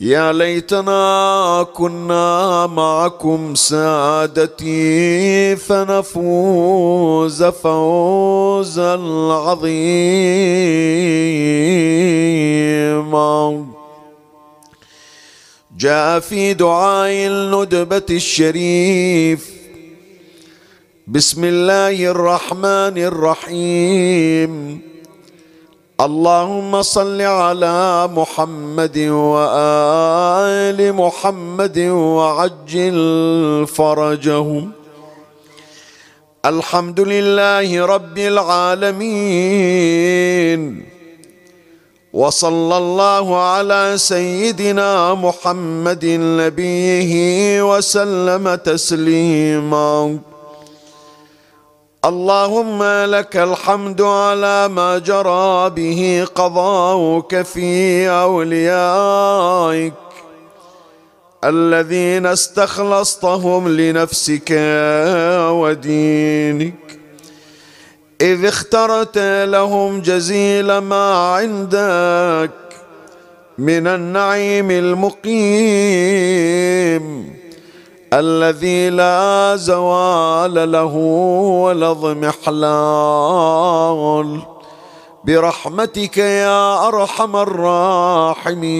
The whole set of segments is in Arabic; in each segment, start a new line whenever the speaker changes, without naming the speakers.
يا ليتنا كنا معكم سادتي فنفوز فوزا عظيما. جاء في دعاء الندبة الشريف. بسم الله الرحمن الرحيم. اللهم صل على محمد وآل محمد وعجل فرجهم. الحمد لله رب العالمين. وصلى الله على سيدنا محمد نبيه وسلم تسليما. اللهم لك الحمد على ما جرى به قضاؤك في أوليائك الذين استخلصتهم لنفسك ودينك. إذ اخترت لهم جزيل ما عندك من النعيم المقيم. الذي لا زوال له ولا اضمحلال برحمتك يا أرحم الراحمين.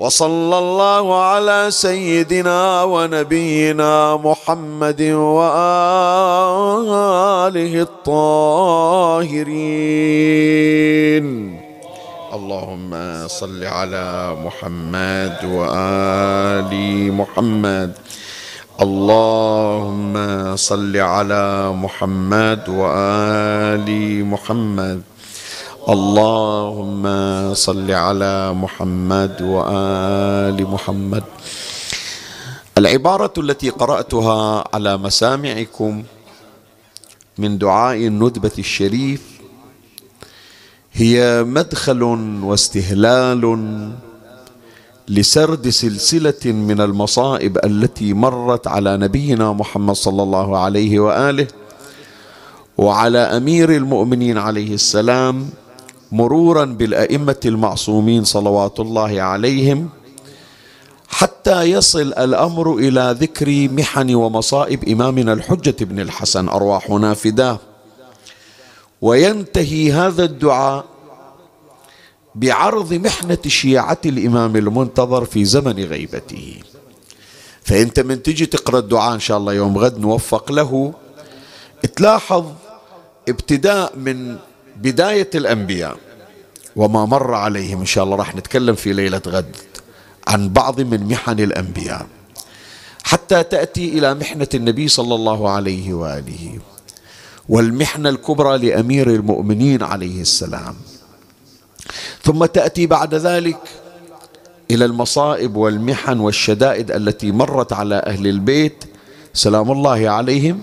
وصلى الله على سيدنا ونبينا محمد وآله الطاهرين. اللهم صل على محمد وآل محمد. اللهم صل على محمد وآل محمد. اللهم صل على محمد وآل محمد. العبارة التي قرأتها على مسامعكم من دعاء الندبة الشريف هي مدخل واستهلال لسرد سلسلة من المصائب التي مرت على نبينا محمد صلى الله عليه وآله وعلى أمير المؤمنين عليه السلام مرورا بالأئمة المعصومين صلوات الله عليهم حتى يصل الأمر إلى ذكر محن ومصائب إمامنا الحجة بن الحسن أرواحنا فداه. وينتهي هذا الدعاء بعرض محنة شيعة الإمام المنتظر في زمن غيبته. فأنت من تجي تقرأ الدعاء إن شاء الله يوم غد نوفق له. تلاحظ ابتداء من بداية الأنبياء وما مر عليهم إن شاء الله راح نتكلم في ليلة غد عن بعض من محن الأنبياء. حتى تأتي إلى محنة النبي صلى الله عليه وآله. والمحنة الكبرى لأمير المؤمنين عليه السلام. ثم تأتي بعد ذلك إلى المصائب والمحن والشدائد التي مرت على أهل البيت سلام الله عليهم.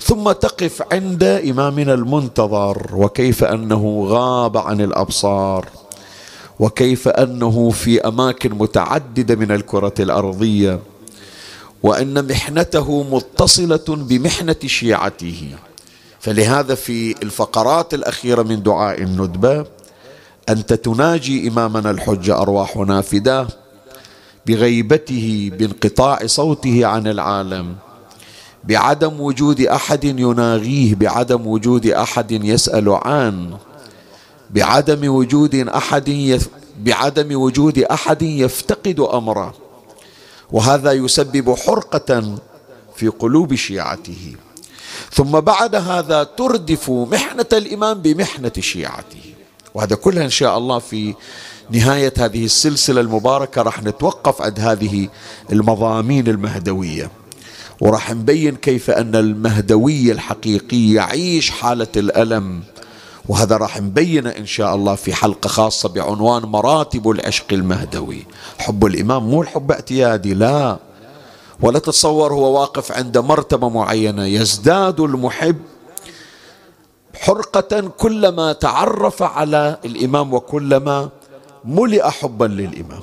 ثم تقف عند إمامنا المنتظر وكيف أنه غاب عن الأبصار وكيف أنه في أماكن متعددة من الكرة الأرضية وأن محنته متصلة بمحنة شيعته. فلهذا في الفقرات الأخيرة من دعاء الندبة أنت تناجي إمامنا الحجة أرواحنا فداه بغيبته بانقطاع صوته عن العالم بعدم وجود أحد يناغيه بعدم وجود أحد يسأل عنه بعدم وجود أحد يف بعدم وجود أحد يفتقد أمره. وهذا يسبب حرقة في قلوب شيعته. ثم بعد هذا تردف محنة الإمام بمحنة شيعته. وهذا كله إن شاء الله في نهاية هذه السلسلة المباركة راح نتوقف عند هذه المضامين المهدوية. وراح نبين كيف أن المهدوي الحقيقي يعيش حالة الألم. وهذا راح نبينه إن شاء الله في حلقة خاصة بعنوان مراتب العشق المهدوي. حب الإمام مو الحب اعتيادي لا. ولا تتصور هو واقف عند مرتبة معينة. يزداد المحب حرقة كلما تعرف على الإمام وكلما ملئ حبا للإمام.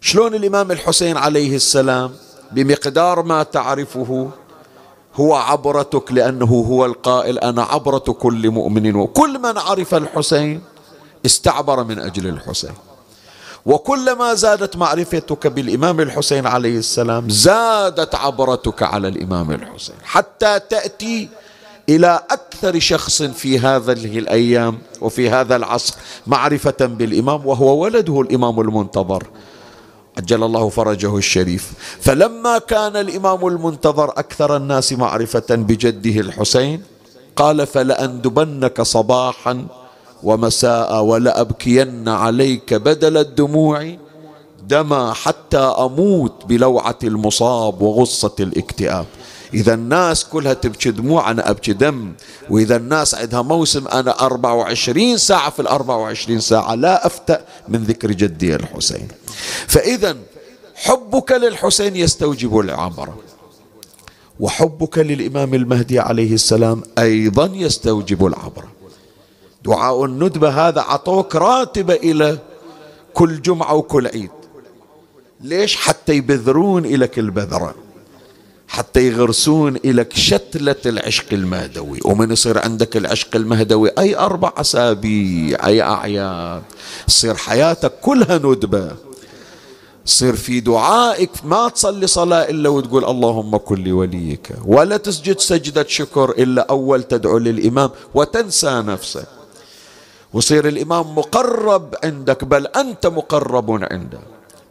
شلون الإمام الحسين عليه السلام بمقدار ما تعرفه هو عبرتك لأنه هو القائل أنا عبرة كل مؤمن وكل من عرف الحسين استعبر من أجل الحسين. وكلما زادت معرفتك بالإمام الحسين عليه السلام زادت عبرتك على الإمام الحسين. حتى تأتي إلى أكثر شخص في هذه الأيام وفي هذا العصر معرفة بالإمام وهو ولده الإمام المنتظر. عجل الله فرجه الشريف. فلما كان الإمام المنتظر أكثر الناس معرفة بجده الحسين قال فلأندبنك صباحا ومساء ولأبكين عليك بدل الدموع دما حتى أموت بلوعة المصاب وغصة الاكتئاب. إذا الناس كلها تبكي دموع أنا أبكي دم. وإذا الناس عندها موسم أنا 24 ساعة في ال 24 ساعة لا أفتأ من ذكر جدي الحسين. فإذا حبك للحسين يستوجب العبرة وحبك للإمام المهدي عليه السلام أيضا يستوجب العبرة دعاء الندبة هذا عطوك راتبة إلى كل جمعة وكل عيد. ليش؟ حتى يبذرون إليك البذرة. حتى يغرسون إليك شتلة العشق المهدوي. ومن يصير عندك العشق المهدوي؟ أي أربع أسابيع أي أعياد. تصير حياتك كلها ندبة. تصير في دعائك ما تصلي صلاة إلا وتقول اللهم كن لوليك ولا تسجد سجدة شكر إلا أول تدعو للإمام. وتنسى نفسك. وصير الإمام مقرب عندك بل أنت مقرب عنده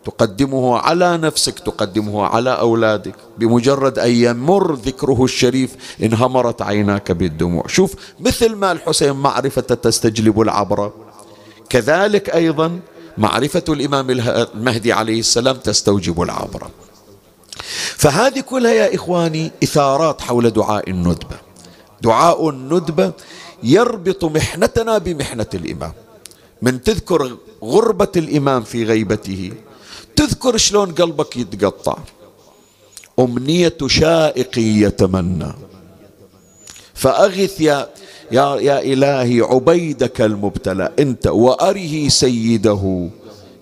تقدمه على نفسك تقدمه على أولادك بمجرد أن يمر ذكره الشريف انهمرت عيناك بالدموع. شوف مثل ما الحسين معرفة تستجلب العبرة كذلك أيضا معرفة الإمام المهدي عليه السلام تستوجب العبرة فهذه كلها يا إخواني إثارات حول دعاء الندبة. دعاء الندبة يربط محنتنا بمحنة الإمام. من تذكر غربة الإمام في غيبته تذكر شلون قلبك يتقطع. أمنية شائق يتمنى. فأغث يا يا يا إلهي عبيدك المبتلى. أنت وأره سيده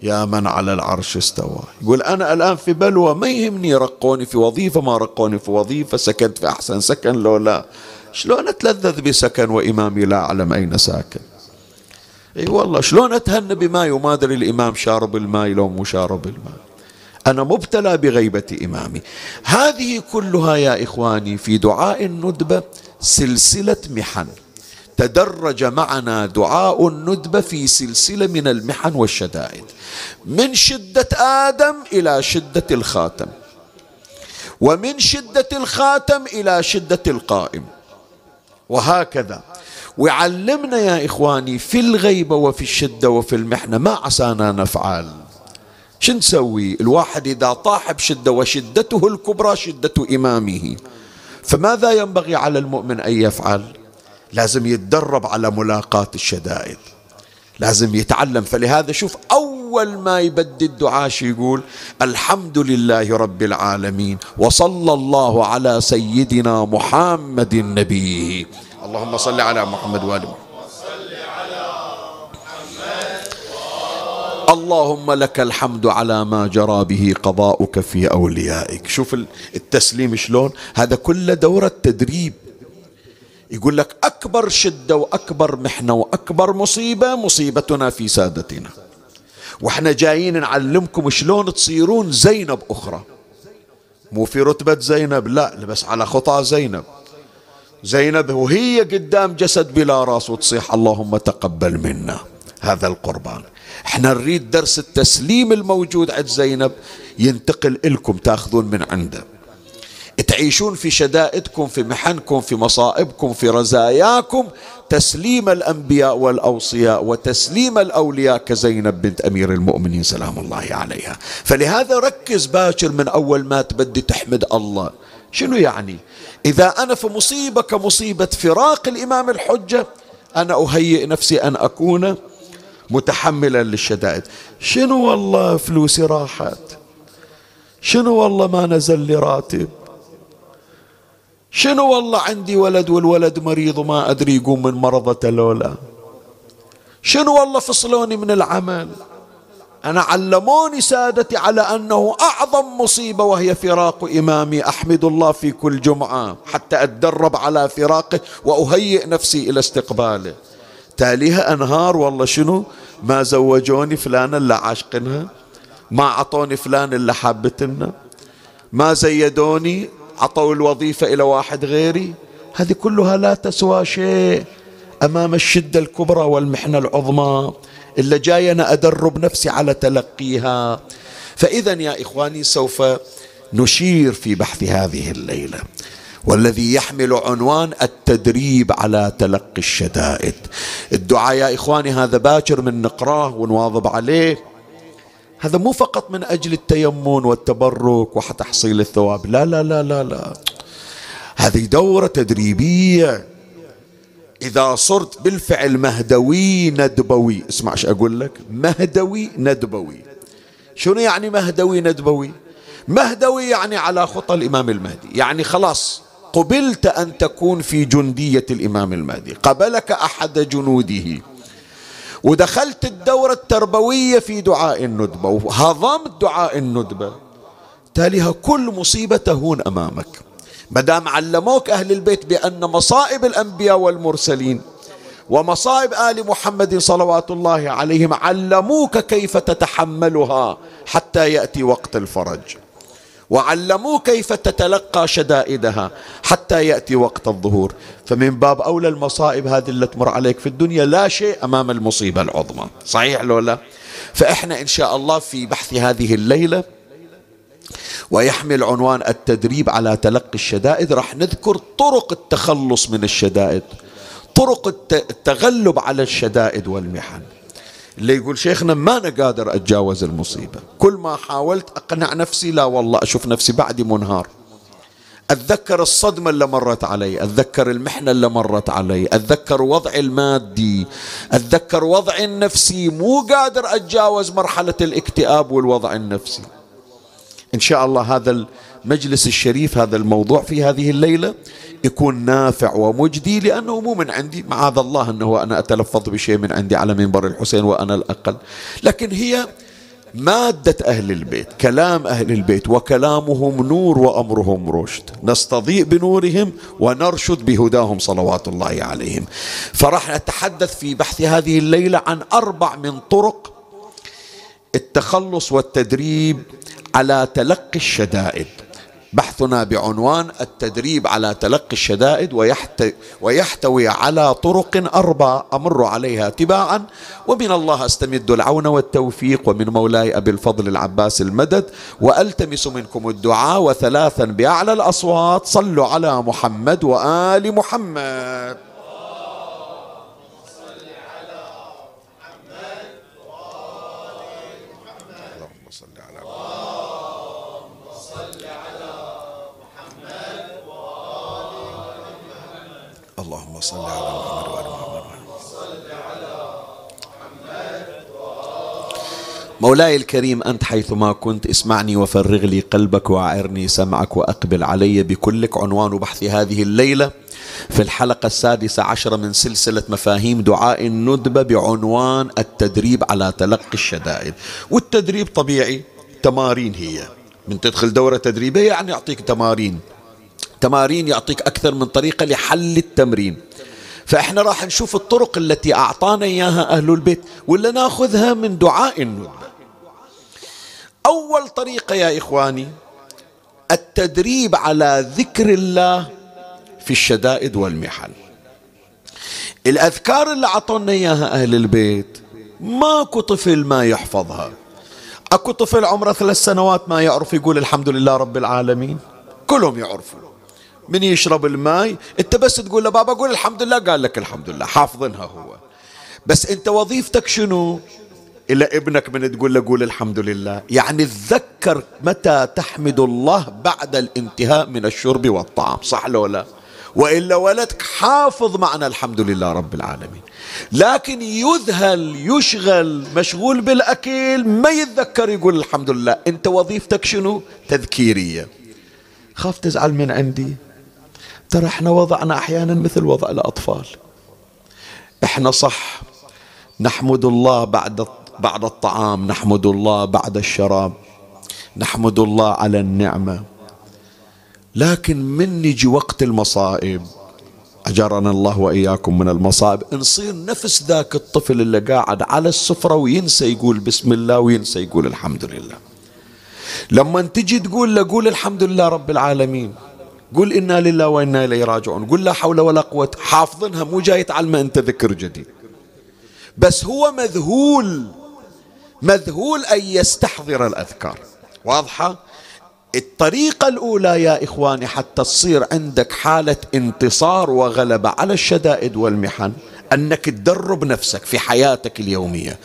يا من على العرش استوى. يقول أنا الآن في بلوى ما يهمني رقوني في وظيفة ما رقوني في وظيفة سكنت في أحسن سكن لو لا. شلون أتلذذ بسكن وإمامي لا أعلم أين ساكن؟ إي والله شلون أتهنى بماي وما أدري الإمام شارب الماء لو مو شارب الماء أنا مبتلى بغيبة إمامي. هذه كلها يا إخواني في دعاء الندبه سلسلة محن. تدرج معنا دعاء الندبه في سلسلة من المحن والشدائد. من شدة آدم إلى شدة الخاتم. ومن شدة الخاتم إلى شدة القائم. وهكذا. ويعلمنا يا إخواني في الغيبة وفي الشدة وفي المحنة ما عسانا نفعل. شو نسوي؟ الواحد إذا طاح بشدة وشدته الكبرى شدة إمامه. فماذا ينبغي على المؤمن أن يفعل؟ لازم يتدرب على ملاقاة الشدائد. لازم يتعلم. فلهذا شوف أول ما يبدي الدعاء يقول؟ الحمد لله رب العالمين وصلى الله على سيدنا محمد نبيه اللهم صل على محمد وآل محمد. اللهم لك الحمد على ما جرى به قضاؤك في أوليائك. شوف التسليم شلون؟ هذا كله دورة تدريب. يقول لك أكبر شدة وأكبر محنة وأكبر مصيبة مصيبتنا في سادتنا. وإحنا جايين نعلمكم شلون تصيرون زينب أخرى. مو في رتبة زينب لا بس على خطى زينب. زينب وهي قدام جسد بلا راس وتصيح اللهم تقبل منا هذا القربان. إحنا نريد درس التسليم الموجود عند زينب ينتقل لكم تاخذون من عنده. تعيشون في شدائدكم في محنكم في مصائبكم في رزاياكم تسليم الأنبياء والأوصياء وتسليم الأولياء كزينب بنت أمير المؤمنين سلام الله عليها. فلهذا ركز باكر من أول ما تبدي تحمد الله. شنو يعني؟ إذا أنا في مصيبة كمصيبة فراق الإمام الحجة أنا أهيئ نفسي أن أكون متحملا للشدائد. شنو والله فلوسي راحت؟ شنو والله ما نزل لي راتب؟ شنو والله عندي ولد والولد مريض وما أدري يقوم من مرضته لولا. شنو والله فصلوني من العمل. أنا علموني سادتي على أنه أعظم مصيبة وهي فراق إمامي. أحمد الله في كل جمعة حتى أتدرب على فراقه وأهيئ نفسي إلى استقباله. تاليها أنهار والله شنو؟ ما زوجوني فلان إلا عاشقنها ما عطوني فلان إلا حابتنا ما زيدوني عطوا الوظيفة إلى واحد غيري. هذه كلها لا تسوى شيء أمام الشدة الكبرى والمحنة العظمى. إلا جاي أنا أدرب نفسي على تلقيها. فإذا يا إخواني سوف نشير في بحث هذه الليلة. والذي يحمل عنوان التدريب على تلقي الشدائد. الدعاء يا إخواني هذا باكر من نقراه ونواظب عليه. هذا مو فقط من أجل التيمون والتبرك وتحصيل الثواب. لا لا لا لا لا. هذه دورة تدريبية. إذا صرت بالفعل مهدوي ندبوي. اسمع إيش أقول لك. مهدوي ندبوي. شنو يعني مهدوي ندبوي؟ مهدوي يعني على خطى الإمام المهدي. يعني خلاص قبلت أن تكون في جندية الإمام المهدي. قبلك أحد جنوده. ودخلت الدورة التربوية في دعاء الندبة وهضمت دعاء الندبة. تاليها كل مصيبة تهون أمامك. مدام علموك أهل البيت بأن مصائب الأنبياء والمرسلين ومصائب آل محمد صلوات الله عليهم علموك كيف تتحملها حتى يأتي وقت الفرج. وعلموه كيف تتلقى شدائدها حتى يأتي وقت الظهور. فمن باب أولى المصائب هذه اللي تمر عليك في الدنيا لا شيء أمام المصيبة العظمى. صحيح لو لا؟ فإحنا إن شاء الله في بحث هذه الليلة ويحمل عنوان التدريب على تلقي الشدائد راح نذكر طرق التخلص من الشدائد طرق التغلب على الشدائد والمحن. اللي يقول شيخنا ما أنا قادر أتجاوز المصيبة. كل ما حاولت أقنع نفسي لا والله أشوف نفسي بعدي منهار. أتذكر الصدمة اللي مرت علي أتذكر المحنة اللي مرت علي أتذكر وضعي المادي أتذكر وضعي النفسي. مو قادر أتجاوز مرحلة الاكتئاب والوضع النفسي. إن شاء الله هذا المجلس الشريف هذا الموضوع في هذه الليلة يكون نافع ومجدي لأنه مو من عندي. معاذ الله أنه أنا أتلفظ بشيء من عندي على منبر الحسين وأنا الأقل. لكن هي مادة أهل البيت كلام أهل البيت وكلامهم نور وأمرهم رشد. نستضيء بنورهم ونرشد بهداهم صلوات الله عليهم. فراح نتحدث في بحث هذه الليلة عن أربع من طرق التخلص والتدريب على تلقي الشدائد. بحثنا بعنوان التدريب على تلقي الشدائد ويحتوي على طرق أربع أمر عليها تباعا. ومن الله أستمد العون والتوفيق ومن مولاي أبي الفضل العباس المدد. وألتمس منكم الدعاء وثلاثا بأعلى الأصوات. صلوا على محمد وآل محمد. صل على محمد وآل محمد. مولاي الكريم أنت حيثما كنت اسمعني وفرغ لي قلبك وأعرني سمعك وأقبل علي بكلك عنوان بحث هذه الليلة. في الحلقة السادسة عشرة من سلسلة مفاهيم دعاء الندبة بعنوان التدريب على تلقي الشدائد. والتدريب طبيعي تمارين هي. من تدخل دورة تدريبية يعني يعطيك تمارين. تمارين يعطيك أكثر من طريقة لحل التمرين. فإحنا راح نشوف الطرق التي أعطانا إياها أهل البيت ولا ناخذها من دعاء؟ الندبة أول طريقة يا إخواني التدريب على ذكر الله في الشدائد والمحن الأذكار اللي أعطونا إياها أهل البيت ماكو طفل ما يحفظها. أكو طفل عمره ثلاث سنوات ما يعرف يقول الحمد لله رب العالمين. كلهم يعرفوا. من يشرب الماء انت بس تقول له بابا قول الحمد لله قال لك الحمد لله حافظنها هو. بس انت وظيفتك شنو؟ إلى ابنك من تقول له قول الحمد لله. يعني تذكر متى تحمد الله بعد الانتهاء من الشرب والطعام صح لو لا؟ وإلا ولدك حافظ معنى الحمد لله رب العالمين. لكن يذهل يشغل مشغول بالأكل ما يتذكر يقول الحمد لله. أنت وظيفتك شنو؟ تذكيرية. خاف تزعل من عندي؟ ترى إحنا وضعنا أحيانا مثل وضع الأطفال. إحنا صح نحمد الله بعد بعد الطعام نحمد الله بعد الشراب نحمد الله على النعمة. لكن من يجي وقت المصائب؟ أجرنا الله وإياكم من المصائب. نصير نفس ذاك الطفل اللي قاعد على السفرة وينسى يقول بسم الله وينسى يقول الحمد لله. لما تجي تقول له قول الحمد لله رب العالمين. قول إنا لله وإنا إليه راجعون. قول لا حول ولا قوة. حافظنها مو جاي تعلمه أنت ذكر جديد. بس هو مذهول. مذهول أن يستحضر الأذكار. واضحة؟ الطريقة الأولى يا إخواني حتى تصير عندك حالة انتصار وغلبة على الشدائد والمحن أنك تدرب نفسك في حياتك اليومية.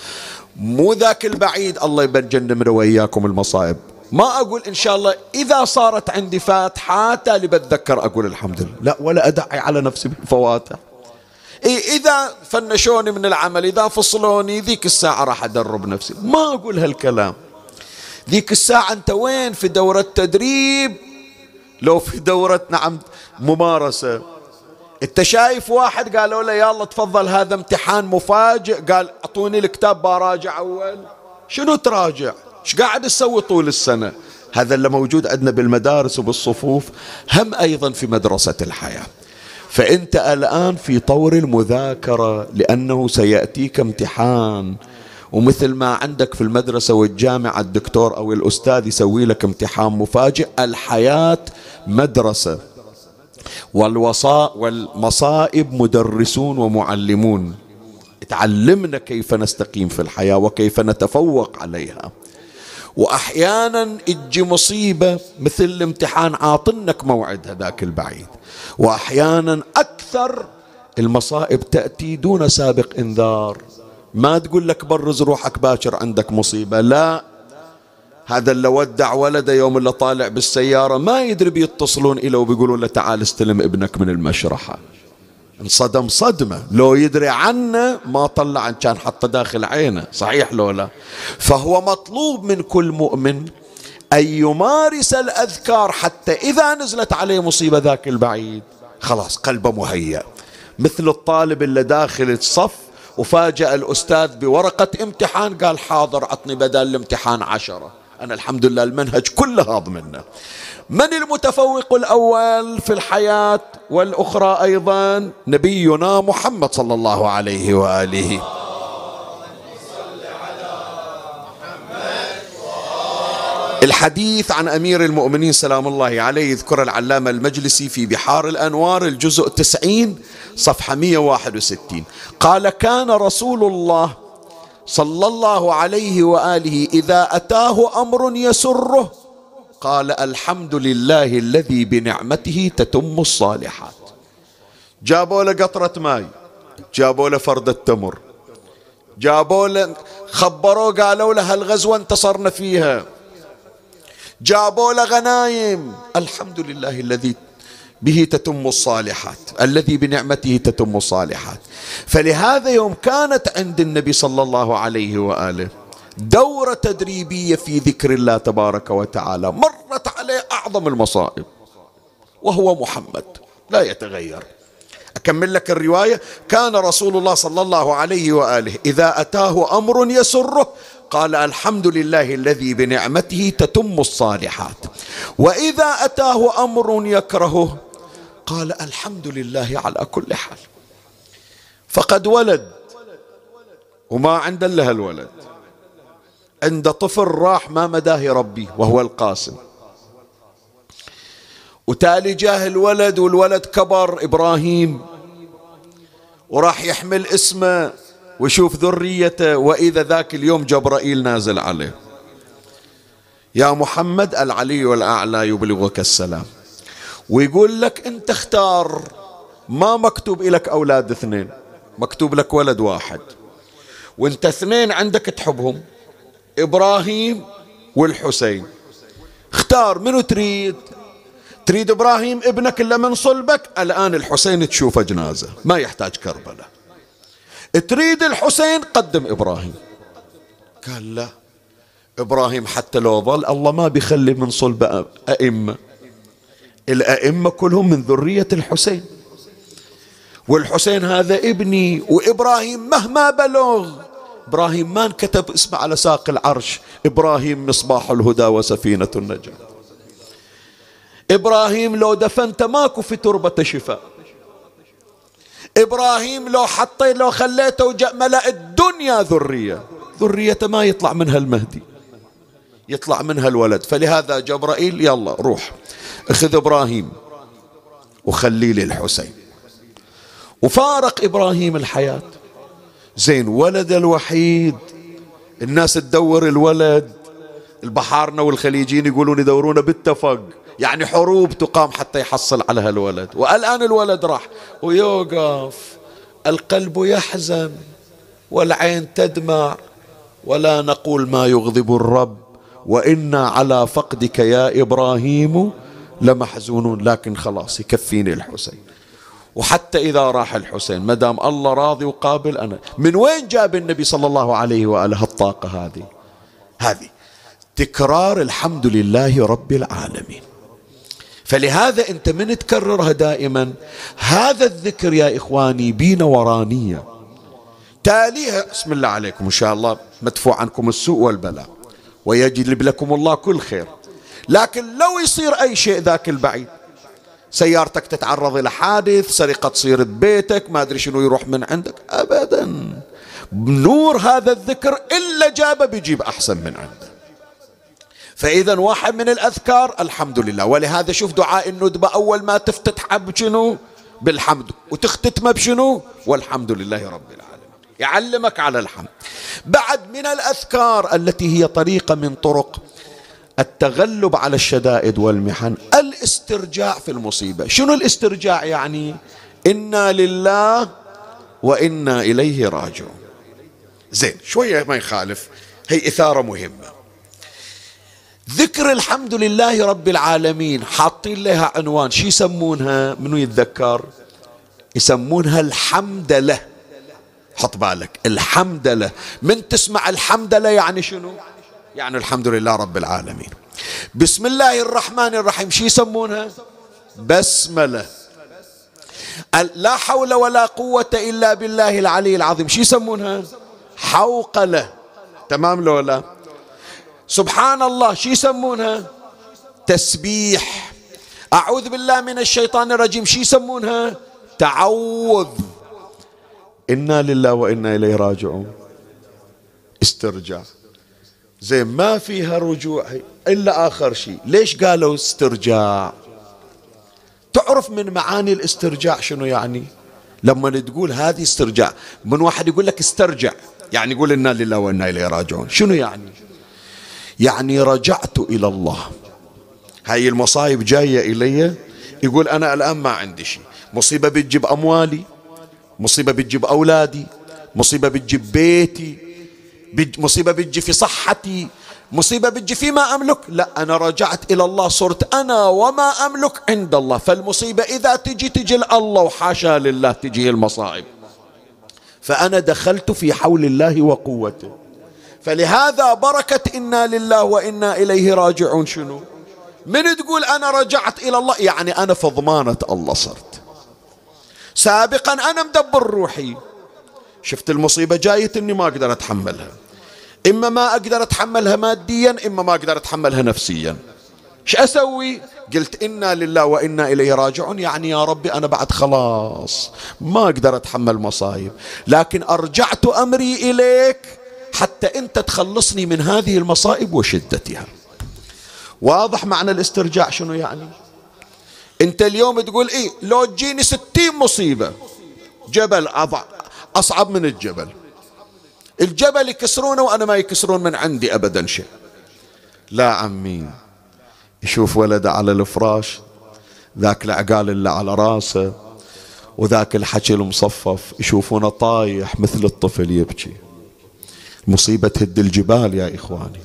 مو ذاك البعيد الله يبجنمنا وإياكم المصائب. ما أقول إن شاء الله إذا صارت عندي فاتحة تالي بتذكر أقول الحمد لله. لا ولا أدعي على نفسي بالفواتح إيه إذا فنشوني من العمل إذا فصلوني ذيك الساعة راح أدرب نفسي. ما أقول هالكلام. ذيك الساعة أنت وين؟ في دورة تدريب؟ لو في دورة نعم ممارسة. أنت شايف واحد قالوا له يلا تفضل هذا امتحان مفاجئ قال أعطوني الكتاب براجع أول. شنو تراجع؟ إيش قاعد تسوي طول السنة؟ هذا اللي موجود عندنا بالمدارس وبالصفوف هم أيضا في مدرسة الحياة. فأنت الآن في طور المذاكرة لأنه سيأتيك امتحان. ومثل ما عندك في المدرسة والجامعة الدكتور أو الأستاذ يسوي لك امتحان مفاجئ. الحياة مدرسة. والوصاء والمصائب مدرسون ومعلمون. تعلمنا كيف نستقيم في الحياة وكيف نتفوق عليها. وأحيانا تجي مصيبة مثل الامتحان عاطنك موعد هذاك البعيد. وأحيانا أكثر المصائب تأتي دون سابق إنذار. ما تقول لك برز روحك باكر عندك مصيبة. لا هذا اللي ودع ولده يوم اللي طالع بالسيارة ما يدري بيتصلون إليه وبيقولون له تعال استلم ابنك من المشرحة. انصدم صدمة. لو يدري عنه ما طلع كان حطه داخل عينه. صحيح لو لا؟ فهو مطلوب من كل مؤمن أن يمارس الأذكار حتى إذا نزلت عليه مصيبة ذاك البعيد. خلاص قلبه مهيأ. مثل الطالب اللي داخل الصف وفاجأ الأستاذ بورقة امتحان قال حاضر عطني بدل الامتحان عشرة. أنا الحمد لله المنهج كله هاض منه. من المتفوق الأول في الحياة والأخرى أيضا نبينا محمد صلى الله عليه وآله. الحديث عن أمير المؤمنين سلام الله عليه يذكر العلامة المجلسي في بحار الأنوار الجزء 90 صفحة 161 قال كان رسول الله صلى الله عليه وآله إذا أتاه أمر يسره. قال الحمد لله الذي بنعمته تتم الصالحات. جابوا له قطرة ماي جابوا له فردة تمر جابوا له خبروه قالوا له هالغزوة انتصرنا فيها. جابوا له غنايم الحمد لله الذي به تتم الصالحات الذي بنعمته تتم الصالحات. فلهذا يوم كانت عند النبي صلى الله عليه وآله دورة تدريبية في ذكر الله تبارك وتعالى مرت عليه أعظم المصائب وهو محمد لا يتغير. أكمل لك الرواية كان رسول الله صلى الله عليه وآله إذا أتاه أمر يسره قال الحمد لله الذي بنعمته تتم الصالحات. وإذا أتاه أمر يكرهه قال الحمد لله على كل حال. فقد ولد. وما عنده إلا الولد. عند طفل راح ما مداه ربي وهو القاسم. وتالي جاه الولد والولد كبر إبراهيم. وراح يحمل اسمه ويشوف ذريته وإذا ذاك اليوم جبرائيل نازل عليه. يا محمد العلي الأعلى يبلغك السلام. ويقول لك أنت اختار. ما مكتوب لك أولاد اثنين مكتوب لك ولد واحد. وانت اثنين عندك تحبهم إبراهيم والحسين. اختار منو تريد؟ تريد إبراهيم ابنك إلا من صلبك؟ الآن الحسين تشوفه جنازة ما يحتاج كربلاء. تريد الحسين قدم إبراهيم. قال لا إبراهيم حتى لو ظل الله ما بيخلي من صلب أئمة. الأئمة كلهم من ذرية الحسين. والحسين هذا ابني وإبراهيم مهما بلغ إبراهيم ما انكتب اسمه على ساق العرش إبراهيم مصباح الهدى وسفينة النجاة. إبراهيم لو دفنت ماكو في تربة شفاء. إبراهيم لو حطيت لو خليته ملأ الدنيا ذرية ذريته ما يطلع منها المهدي. يطلع منها الولد. فلهذا جبرائيل يلا روح اخذ إبراهيم وخلي لي الحسين وفارق إبراهيم الحياة. زين ولد الوحيد. الناس تدور الولد. البحارنا والخليجيين يقولون يدورونه بالتفق. يعني حروب تقام حتى يحصل على هالولد والآن الولد راح ويوقف. القلب يحزن والعين تدمع. ولا نقول ما يغضب الرب. وإنا على فقدك يا إبراهيم لمحزونون. لكن خلاص يكفيني الحسين. وحتى إذا راح الحسين ما دام الله راضي وقابل أنا من وين جاب النبي صلى الله عليه وآله الطاقة هذه؟ هذه تكرار الحمد لله رب العالمين. فلهذا أنت من تكررها دائما؟ هذا الذكر يا إخواني بين ورانية. تاليها بسم الله عليكم إن شاء الله مدفوع عنكم السوء والبلاء. ويجلب لكم الله كل خير. لكن لو يصير أي شيء ذاك البعيد سيارتك تتعرض إلى حادث سرقة تصير ببيتك ما أدري شنو يروح من عندك أبدا. نور هذا الذكر إلا جابه بيجيب أحسن من عنده. فإذا واحد من الأذكار الحمد لله. ولهذا شوف دعاء الندبة أول ما تفتتح بشنو؟ بالحمد. وتختتمه بشنو؟ والحمد لله رب العالمين. يعلمك على الحمد. بعد من الأذكار التي هي طريقة من طرق التغلب على الشدائد والمحن الاسترجاع في المصيبة. شنو الاسترجاع يعني؟ إنا لله وإنا إليه راجعون. زين شوية ما يخالف. هي إثارة مهمة. ذكر الحمد لله رب العالمين. حاطين لها عنوان. شو يسمونها؟ منو يتذكر؟ يسمونها الحمد له. حط بالك. الحمد له من تسمع الحمد له يعني شنو؟ يعني الحمد لله رب العالمين. بسم الله الرحمن الرحيم. شو يسمونها؟ بسملة. لا حول ولا قوة إلا بالله العلي العظيم. شو يسمونها؟ حوقلة. تمام لو لا؟ سبحان الله شو يسمونها؟ تسبيح. أعوذ بالله من الشيطان الرجيم. شو يسمونها؟ تعوذ. إنا لله وإنا إليه راجعون استرجاع زين ما فيها رجوع إلا آخر شيء ليش قالوا استرجاع تعرف من معاني الاسترجاع شنو يعني لما تقول هذه استرجاع من واحد يقول لك استرجع يعني يقول إنا لله وإنا إليه راجعون شنو يعني يعني رجعت إلى الله هاي المصايب جاية إلي يقول أنا الآن ما عندي شيء مصيبة بتجيب أموالي مصيبة بتجيب أولادي مصيبة بتجيب بيتي مصيبة بتجي في صحتي مصيبة بتجي فيما أملك. لا أنا رجعت إلى الله صرت أنا وما أملك عند الله. فالمصيبة إذا تجي تجي الله وحاشا لله تجي المصائب. فأنا دخلت في حول الله وقوته. فلهذا بركة إنا لله وإنا إليه راجعون. شنو؟ من تقول أنا رجعت إلى الله؟ يعني أنا في ضمانة الله صرت. سابقا أنا مدبر روحي. شفت المصيبة جاية إني ما أقدر أتحملها. إما ما أقدر أتحملها ماديا إما ما أقدر أتحملها نفسيا. إيش أسوي؟ قلت إنا لله وإنا إليه راجعون. يعني يا ربي أنا بعد خلاص ما أقدر أتحمل مصايب. لكن أرجعت أمري إليك حتى أنت تخلصني من هذه المصائب وشدتها. واضح معنى الاسترجاع شنو يعني؟ انت اليوم تقول إيه؟ لو تجيني ستين مصيبة. جبل أصعب من الجبل. الجبل يكسرونه وأنا ما يكسرون من عندي ابدا شيء. لا عمي يشوف ولده على الفراش ذاك العقال اللي على راسه وذاك الحكي المصفف يشوفونه طايح مثل الطفل يبكي. مصيبة تهد الجبال يا إخواني.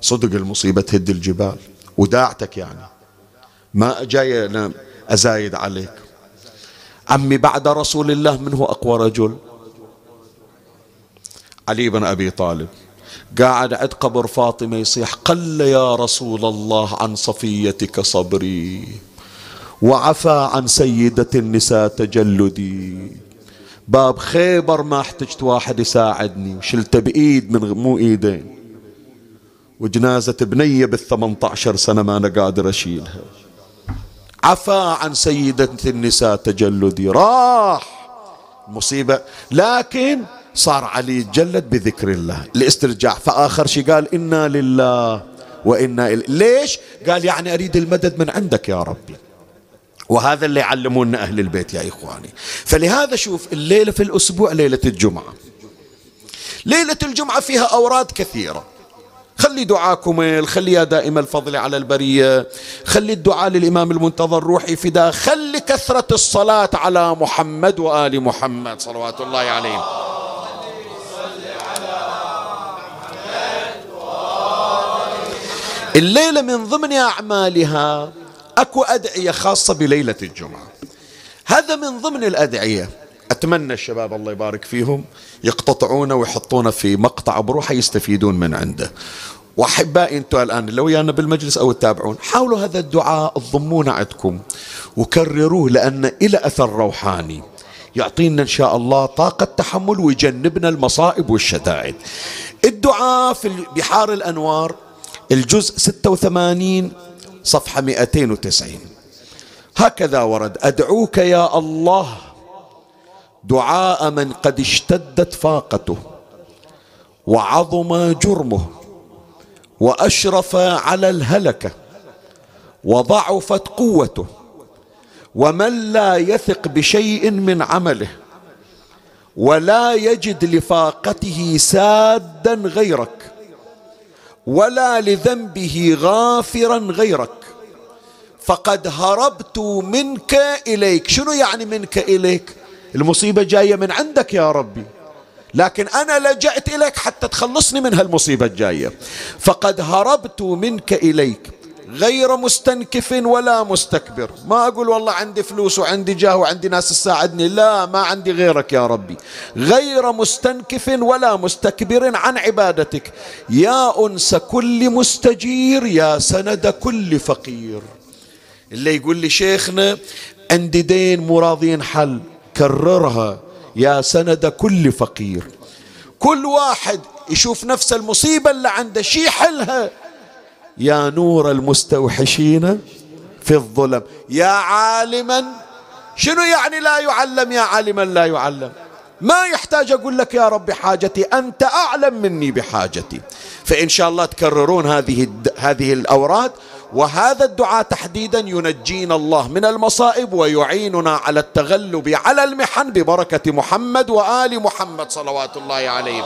صدق المصيبة تهد الجبال. وداعتك يعني. ما جاي أنا أزايد عليك. عمي بعد رسول الله من هو أقوى رجل؟ علي بن أبي طالب. قاعد عند قبر فاطمة يصيح قل يا رسول الله عن صفيتك صبري وعفى عن سيدة النساء تجلدي. باب خيبر ما احتجت واحد يساعدني وشلته بإيد من مو إيدين. وجنازة بنية بالثمانية عشر سنة ما أنا قادر أشيلها. عفى عن سيدة النساء تجلدي راح. مصيبة. لكن صار علي يتجلد بذكر الله. الاسترجاع فآخر شيء قال إنا لله وإنا إليه. ليش؟ قال يعني أريد المدد من عندك يا ربي. وهذا اللي يعلمونا أهل البيت يا إخواني. فلهذا شوف الليلة في الأسبوع ليلة الجمعة. ليلة الجمعة فيها أوراد كثيرة. خلي دعاكم خلي يا دائم الفضل على البرية. خلي الدعاء للإمام المنتظر روحي فداء خلي كثرة الصلاة على محمد وآل محمد صلوات الله عليهم. الليلة من ضمن أعمالها أكو أدعية خاصة بليلة الجمعة. هذا من ضمن الأدعية. أتمنى الشباب الله يبارك فيهم يقتطعونه ويحطونه في مقطع بروحه يستفيدون من عنده. وأحبائي أنتم الآن لو ويانا بالمجلس أو تتابعون حاولوا هذا الدعاء تضمونه عندكم وكرروه لأن إلى أثر روحاني. يعطينا إن شاء الله طاقة تحمل ويجنبنا المصائب والشدائد. الدعاء في بحار الأنوار الجزء 86 صفحة 290 هكذا ورد أدعوك يا الله دعاء من قد اشتدت فاقته وعظم جرمه وأشرف على الهلكة وضعفت قوته ومن لا يثق بشيء من عمله ولا يجد لفاقته سادا غيرك ولا لذنبه غافرا غيرك فقد هربت منك إليك. شنو يعني منك إليك؟ المصيبة جاية من عندك يا ربي. لكن أنا لجأت إليك حتى تخلصني من هالمصيبة الجاية. فقد هربت منك إليك غير مستنكف ولا مستكبر. ما أقول والله عندي فلوس وعندي جاه وعندي ناس تساعدني. لا ما عندي غيرك يا ربي. غير مستنكف ولا مستكبر عن عبادتك. يا أنس كل مستجير يا سند كل فقير. اللي يقول لي شيخنا عندي دين مراضين حل. كررها يا سند كل فقير. كل واحد يشوف نفس المصيبة اللي عنده شي حلها يا نور المستوحشين في الظلم. يا عالما شنو يعني لا يعلم؟ يا عالما لا يعلم. ما يحتاج أقول لك يا رب حاجتي أنت أعلم مني بحاجتي. فإن شاء الله تكررون هذه هذه الأوراد. وهذا الدعاء تحديدا ينجينا الله من المصائب ويعيننا على التغلب على المحن ببركة محمد وآل محمد صلوات الله عليهم.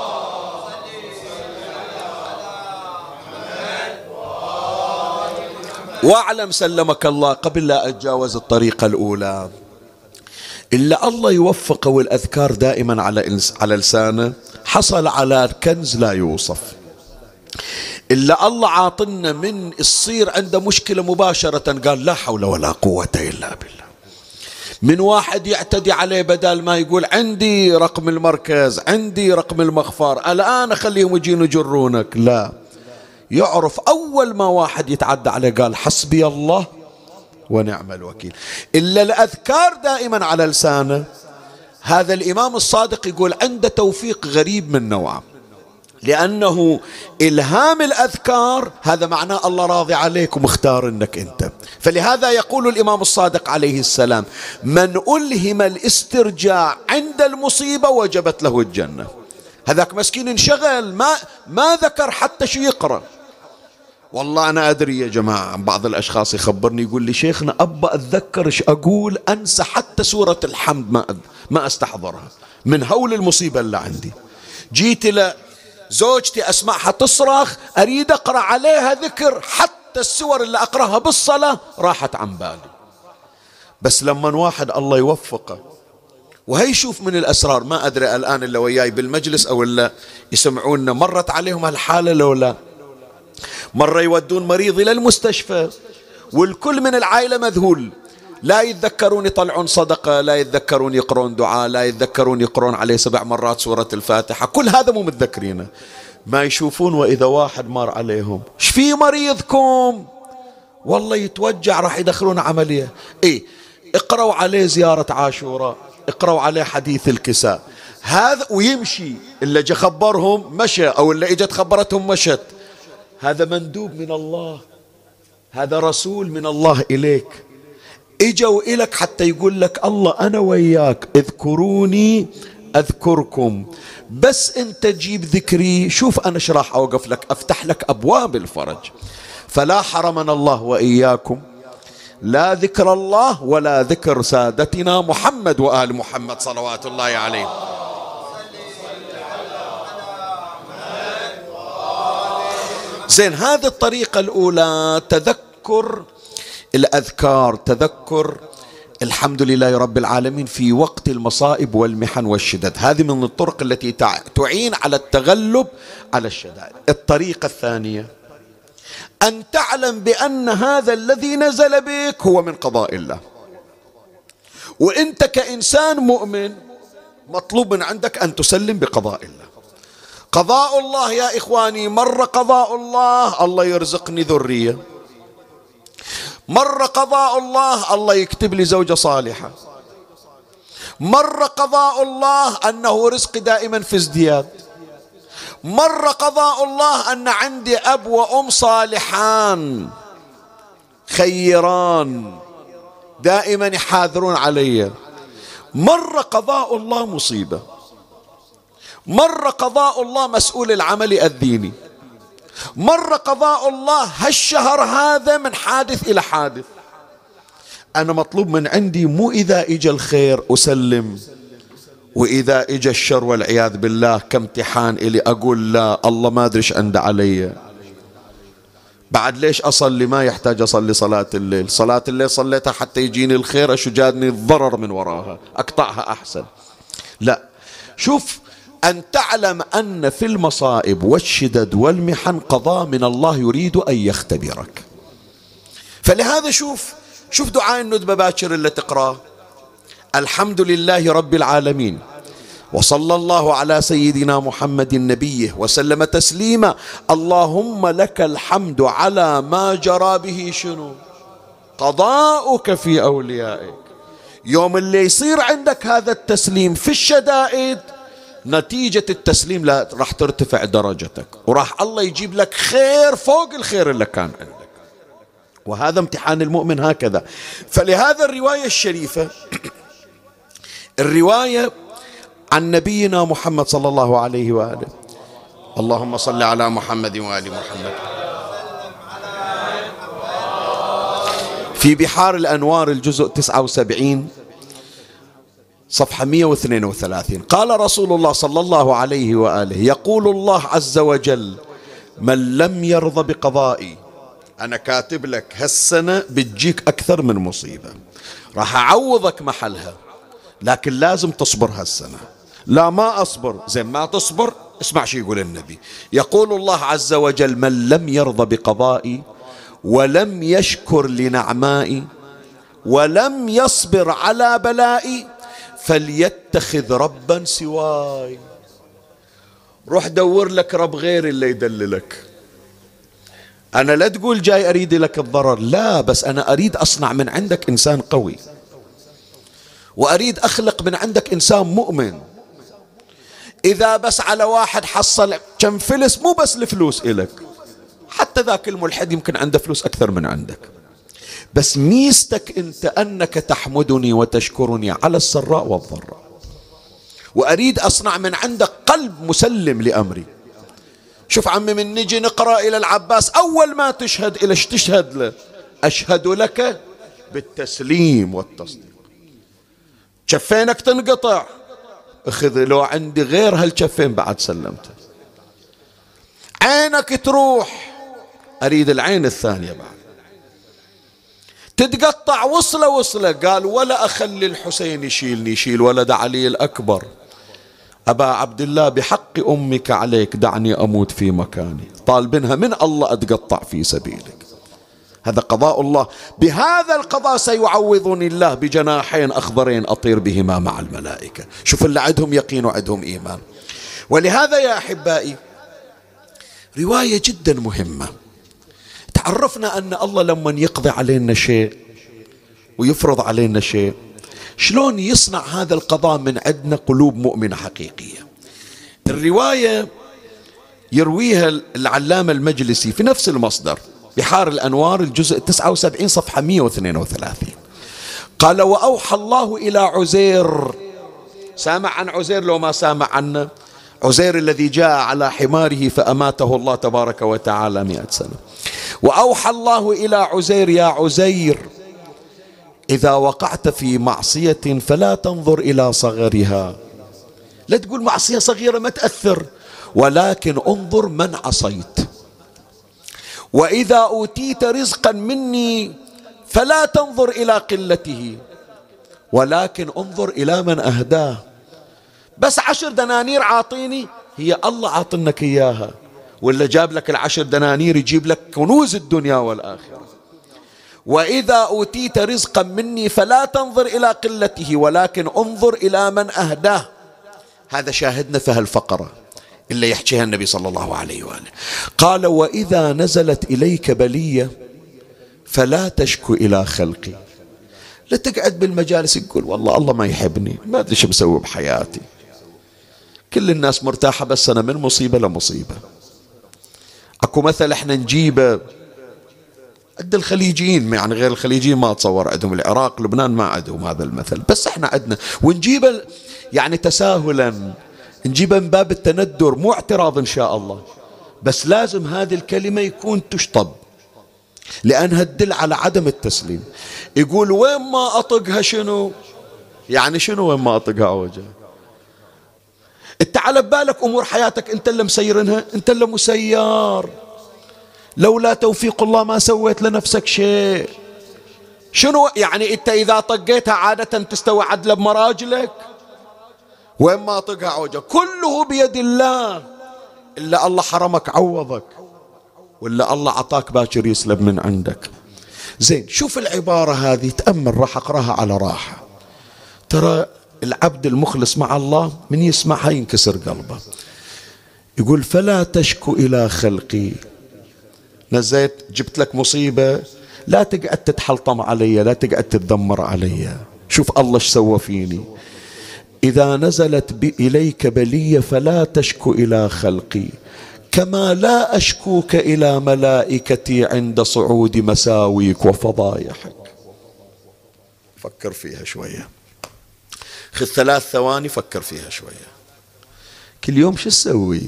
واعلم سلمك الله قبل لا أتجاوز الطريقة الأولى. إلا الله يوفقه والأذكار دائما على على لسانه. حصل على كنز لا يوصف. إلا الله عاطنا من الصير عنده مشكلة مباشرة. قال لا حول ولا قوة إلا بالله. من واحد يعتدي عليه بدل ما يقول عندي رقم المركز عندي رقم المخفر الآن أخليهم يجين يجرونك. لا. يعرف أول ما واحد يتعدى عليه قال حسبي الله ونعم الوكيل. إلا الأذكار دائما على لسانه. هذا الإمام الصادق يقول عنده توفيق غريب من نوعه لأنه إلهام الأذكار هذا معناه الله راضي عليك ومختار أنك أنت. فلهذا يقول الإمام الصادق عليه السلام من ألهم الاسترجاع عند المصيبة وجبت له الجنة. هذاك مسكين انشغل ما ما ذكر حتى شو يقرأ. والله أنا أدري يا جماعة بعض الأشخاص يخبرني يقول لي شيخنا أبا أتذكر إيش أقول أنسى حتى سورة الحمد ما ما أستحضرها. من هول المصيبة اللي عندي. جيت إلى زوجتي أسمعها تصرخ أريد أقرأ عليها ذكر حتى السور اللي أقرأها بالصلاة راحت عن بالي. بس لما واحد الله يوفقه. وهي يشوف من الأسرار ما أدري الآن إلا وياي بالمجلس أو إلا يسمعونا مرت عليهم هالحالة لو لا. مرة يودون مريض إلى المستشفى والكل من العائلة مذهول. لا يتذكرون يطلعون صدقة لا يتذكرون يقرون دعاء لا يتذكرون يقرون عليه سبع مرات سورة الفاتحة. كل هذا مو متذكرينه. ما يشوفون وإذا واحد مر عليهم. إيش في مريضكم؟ والله يتوجع راح يدخلون عملية. إيه اقرأوا عليه زيارة عاشوراء اقرأوا عليه حديث الكساء. هذا ويمشي اللي جا خبرهم مشى أو اللي إجت خبرتهم مشت. هذا مندوب من الله. هذا رسول من الله إليك. اجوا إلك حتى يقول لك الله أنا وياك اذكروني أذكركم. بس أنت تجيب ذكري شوف أنا إيش راح أوقف لك أفتح لك أبواب الفرج. فلا حرمنا الله وإياكم. لا ذكر الله ولا ذكر سادتنا محمد وآل محمد صلوات الله عليه. زين هذه الطريقة الأولى تذكر الأذكار تذكر الحمد لله رب العالمين في وقت المصائب والمحن والشدد هذه من الطرق التي تعين على التغلب على الشدائد. الطريقة الثانية أن تعلم بأن هذا الذي نزل بك هو من قضاء الله. وأنت كإنسان مؤمن مطلوب من عندك أن تسلم بقضاء الله. قضاء الله يا إخواني مر قضاء الله الله يرزقني ذرية. مر قضاء الله الله يكتب لي زوجة صالحة. مر قضاء الله أنه رزقي دائما في ازدياد. مر قضاء الله أن عندي أب وأم صالحان خيران دائما يحاذرون علي. مر قضاء الله مصيبة. مر قضاء الله مسؤول العمل الديني مر قضاء الله هالشهر هذا من حادث إلى حادث. أنا مطلوب من عندي مو إذا إجا الخير أسلم وإذا إجا الشر والعياذ بالله كامتحان إلي أقول لا الله ما أدري إيش عنده علي. بعد ليش أصلي؟ ما يحتاج أصلي صلاة الليل. صلاة الليل صليتها حتى يجيني الخير أشو جادني الضرر من وراها. أقطعها أحسن. لا. شوف أن تعلم أن في المصائب والشدد والمحن قضاء من الله يريد أن يختبرك. فلهذا شوف شوف دعاء الندبة باكر اللي تقرأه. الحمد لله رب العالمين وصلى الله على سيدنا محمد نبيه وسلم تسليما. اللهم لك الحمد على ما جرى به شنو؟ قضاؤك في أوليائك. يوم اللي يصير عندك هذا التسليم في الشدائد نتيجة التسليم لا راح ترتفع درجتك وراح الله يجيب لك خير فوق الخير اللي كان عندك. وهذا امتحان المؤمن هكذا. فلهذا الرواية الشريفة الرواية عن نبينا محمد صلى الله عليه وآله. اللهم صل على محمد وآل محمد. في بحار الأنوار الجزء 79 صفحة 132 قال رسول الله صلى الله عليه وآله يقول الله عز وجل من لم يرضى بقضائي أنا كاتب لك هالسنة بتجيك أكثر من مصيبة. راح أعوضك محلها لكن لازم تصبر هالسنة. لا ما أصبر. زين ما تصبر اسمع شو يقول النبي. يقول الله عز وجل من لم يرضى بقضائي ولم يشكر لنعمائي ولم يصبر على بلائي فليتخذ ربا سواي. روح دور لك رب غير اللي يدللك. أنا لا تقول جاي أريد لك الضرر لا بس أنا أريد أصنع من عندك إنسان قوي. وأريد أخلق من عندك إنسان مؤمن. إذا بس على واحد حصل كم فلس مو بس الفلوس إلك. حتى ذاك الملحد يمكن عنده فلوس أكثر من عندك. بس ميزتك أنت أنك تحمدني وتشكرني على السراء والضراء. وأريد أصنع من عندك قلب مسلم لأمري. شوف عمي من نجي نقرأ إلى العباس أول ما تشهد إلى تشهد له؟ أشهد لك بالتسليم والتصديق. شفينك تنقطع؟ أخذ لو عندي غير هالشفين بعد سلمته. عينك تروح أريد العين الثانية بعد. تتقطع وصلة وصلة. قال ولا اخلي الحسين يشيلني يشيل ولد علي الأكبر. أبا عبد الله بحق أمك عليك دعني أموت في مكاني. طالبنها من الله أتقطع في سبيلك. هذا قضاء الله. بهذا القضاء سيعوضني الله بجناحين أخضرين أطير بهما مع الملائكة. شوف اللي عندهم يقين وعندهم إيمان. ولهذا يا أحبائي رواية جدا مهمة. تعرفنا أن الله لما يقضي علينا شيء ويفرض علينا شيء شلون يصنع هذا القضاء من عندنا قلوب مؤمنة حقيقية. الرواية يرويها العلامة المجلسي في نفس المصدر بحار الأنوار الجزء 79 صفحة 132 قال وأوحى الله إلى عزير. سامع عن عزير لو ما سامع عنه؟ عزير الذي جاء على حماره فأماته الله تبارك وتعالى مئة سنة. وأوحى الله إلى عزير يا عزير إذا وقعت في معصية فلا تنظر إلى صغرها. لا تقول معصية صغيرة ما تأثر ولكن انظر من عصيت. وإذا أوتيت رزقا مني فلا تنظر إلى قلته ولكن انظر إلى من أهداه. بس عشر دنانير عاطيني هي الله عاطنك إياها. ولا جاب لك العشر دنانير يجيب لك كنوز الدنيا والآخرة. وإذا أوتيت رزقا مني فلا تنظر إلى قلته ولكن انظر إلى من أهداه. هذا شاهدنا في هالفقرة إلا يحكيها النبي صلى الله عليه وآله. قال وإذا نزلت إليك بلية فلا تشكو إلى خلقي. لا تقعد بالمجالس تقول والله الله ما يحبني ما أدري شو مسوي بحياتي. كل الناس مرتاحة بس أنا من مصيبة لمصيبة. أكو مثل إحنا نجيبه عند الخليجيين يعني غير الخليجيين ما اتصور عندهم العراق لبنان ما عندهم هذا المثل. بس إحنا عندنا ونجيبه يعني تساهلا نجيبها من باب التندر مو اعتراض إن شاء الله بس لازم هذه الكلمة يكون تشطب. لأنها تدل على عدم التسليم. يقول وين ما أطقها شنو؟ يعني شنو وين ما أطقها عوجة انت على بالك امور حياتك انت اللي مسيرنها انت اللي مسيار لولا توفيق الله ما سويت لنفسك شيء. شنو يعني انت اذا طقيتها عادة تستوي عدل بمراجلك؟ وين ما طقها عوجة. كله بيد الله. إلا الله حرمك عوضك. ولا الله عطاك باكر يسلب من عندك. زين شوف العبارة هذه تأمل راح أقرأها على راحة. ترى العبد المخلص مع الله من يسمعها ينكسر قلبه. يقول فلا تشكو إلى خلقي. نزيت جبت لك مصيبة لا تقعد تتحلطم علي لا تقعد تتذمر علي. شوف الله إيش سوى فيني. إذا نزلت إليك بلية فلا تشكو إلى خلقي. كما لا أشكوك إلى ملائكتي عند صعود مساويك وفضايحك. فكر فيها شوية. خذ ثلاث ثواني فكر فيها شوية. كل يوم شو تسوي؟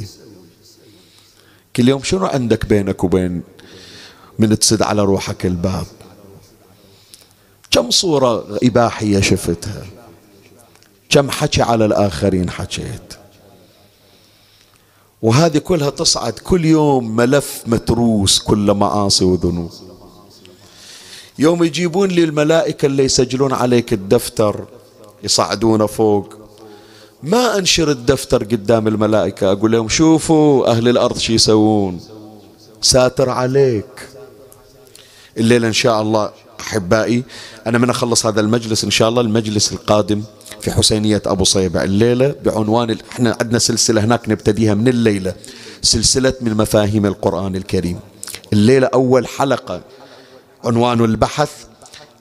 كل يوم شنو عندك بينك وبين من تسد على روحك الباب؟ كم صورة إباحية شفتها؟ كم حكي على الآخرين حكيت؟ وهذه كلها تصعد كل يوم ملف متروس كل معاصي وذنوب. يوم يجيبون لي الملائكة اللي يسجلون عليك الدفتر يصعدونه فوق. ما أنشر الدفتر قدام الملائكة أقول لهم شوفوا أهل الأرض شو يسوون. ساتر عليك. الليلة إن شاء الله أحبائي أنا من أخلص هذا المجلس إن شاء الله المجلس القادم في حسينية أبو صيبة. الليلة بعنوان إحنا عندنا سلسلة هناك نبتديها من الليلة. سلسلة من مفاهيم القرآن الكريم. الليلة أول حلقة عنوان البحث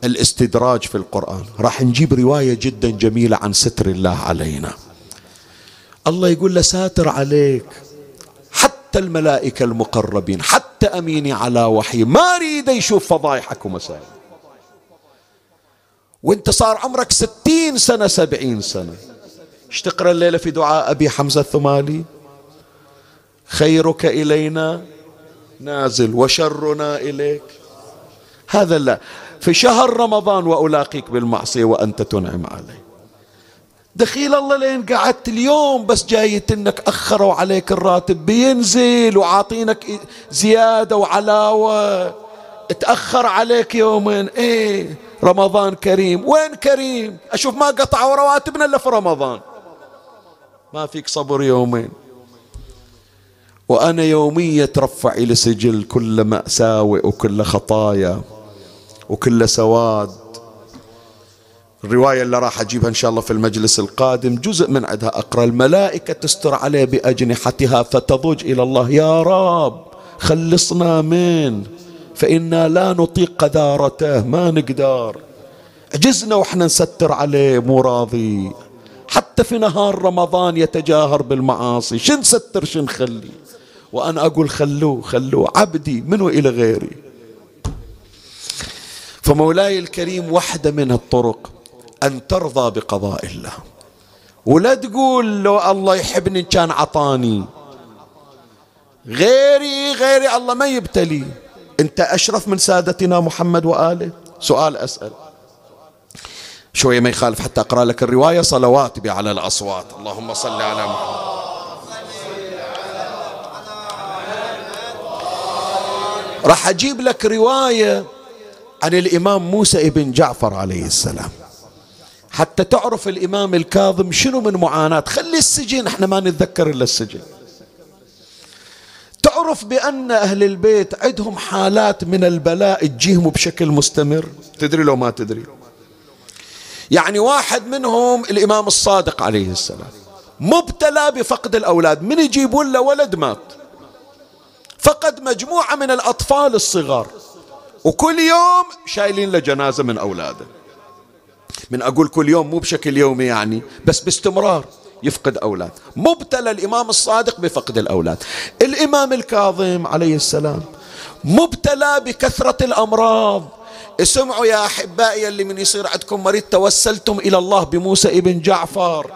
الاستدراج في القرآن. راح نجيب رواية جدا جميلة عن ستر الله علينا. الله يقول له ساتر عليك. حتى الملائكة المقربين حتى أميني على وحي ما أريد يشوف فضايحك ومسائل وأنت صار عمرك ستين سنة سبعين سنة. إيش تقرأ الليلة في دعاء أبي حمزة الثمالي؟ خيرك إلينا نازل وشرنا إليك. هذا لا. في شهر رمضان وألاقيك بالمعصية وأنت تنعم علي. دخيل الله لين قعدت اليوم بس جايت إنك أخروا عليك الراتب بينزل وعاطينك زيادة وعلاوة. تأخر عليك يومين. إيه رمضان كريم. وين كريم؟ أشوف ما قطعوا رواتبنا إلا في رمضان. ما فيك صبر يومين. وأنا يوميا ترفع إلى سجل كل مأساوئ وكل خطايا. وكل سواد. الرواية اللي راح أجيبها إن شاء الله في المجلس القادم جزء من عندها أقرأ. الملائكة تستر عليه بأجنحتها فتضج إلى الله. يا رب خلصنا من فإنا لا نطيق قذارته ما نقدر. عجزنا وإحنا نستر عليه مو راضي. حتى في نهار رمضان يتجاهر بالمعاصي. شن نستر شن نخلي وأنا أقول خلوه خلوه عبدي منه إلى غيري؟ فمولاي الكريم واحدة من الطرق أن ترضى بقضاء الله. ولا تقول لو الله يحبني كان عطاني. غيري غيري الله ما يبتلي. أنت أشرف من سادتنا محمد وآله؟ سؤال أسأل. شوية ما يخالف حتى أقرأ لك الرواية. صلوات على الأصوات. اللهم صل على محمد. راح أجيب لك رواية عن الإمام موسى ابن جعفر عليه السلام. حتى تعرف الإمام الكاظم شنو من معاناة. خلي السجن إحنا ما نتذكر إلا السجن. تعرف بأن أهل البيت عندهم حالات من البلاء تجيهم بشكل مستمر؟ تدري لو ما تدري. يعني واحد منهم الإمام الصادق عليه السلام. مبتلى بفقد الأولاد. من يجيبون له ولد مات. فقد مجموعة من الأطفال الصغار. وكل يوم شايلين له جنازة من أولاده. من أقول كل يوم مو بشكل يومي يعني بس باستمرار يفقد أولاد مبتلى الإمام الصادق بفقد الأولاد. الإمام الكاظم عليه السلام مبتلى بكثرة الأمراض. اسمعوا يا أحبائي اللي من يصير عندكم مريض توسلتم إلى الله بموسى ابن جعفر.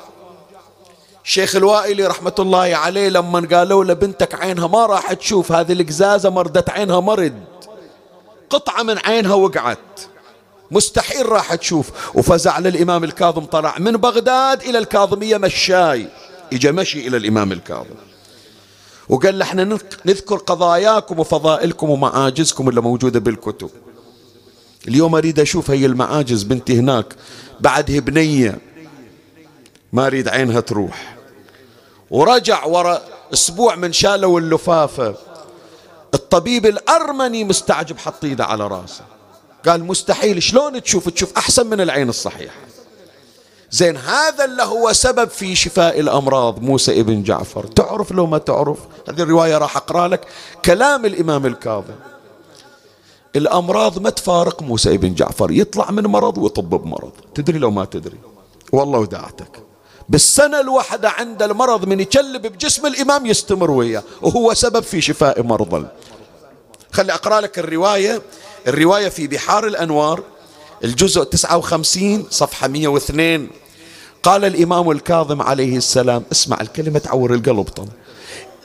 شيخ الوائلي رحمة الله عليه لما قالوا له بنتك عينها ما راح تشوف هذه القزازة مردت عينها مرض. قطعة من عينها وقعت. مستحيل راح تشوف. وفزع للإمام الكاظم طلع. من بغداد إلى الكاظمية مشاي. إجا مشي إلى الإمام الكاظم. وقال له إحنا نذكر قضاياكم وفضائلكم ومعاجزكم اللي موجودة بالكتب. اليوم أريد أشوف هي المعاجز بنتي هناك. بعدها بنية ما أريد عينها تروح. ورجع ورا أسبوع من شالوا اللفافة. الطبيب الأرمني مستعجب حط إيده على راسه. قال مستحيل شلون تشوف؟ تشوف أحسن من العين الصحيحة. زين هذا اللي هو سبب في شفاء الأمراض. موسى ابن جعفر تعرف لو ما تعرف؟ هذه الرواية راح أقرأ لك. كلام الإمام الكاظم. الأمراض ما تفارق موسى ابن جعفر يطلع من مرض ويطب بمرض. تدري لو ما تدري؟ والله وداعتك. بالسنة الواحدة عند المرض من يكلب بجسم الإمام يستمر وياه وهو سبب في شفاء مرضى خلي أقرأ لك الرواية. الرواية في بحار الأنوار الجزء 59 صفحة 102 قال الإمام الكاظم عليه السلام اسمع الكلمة تعور القلب طبعا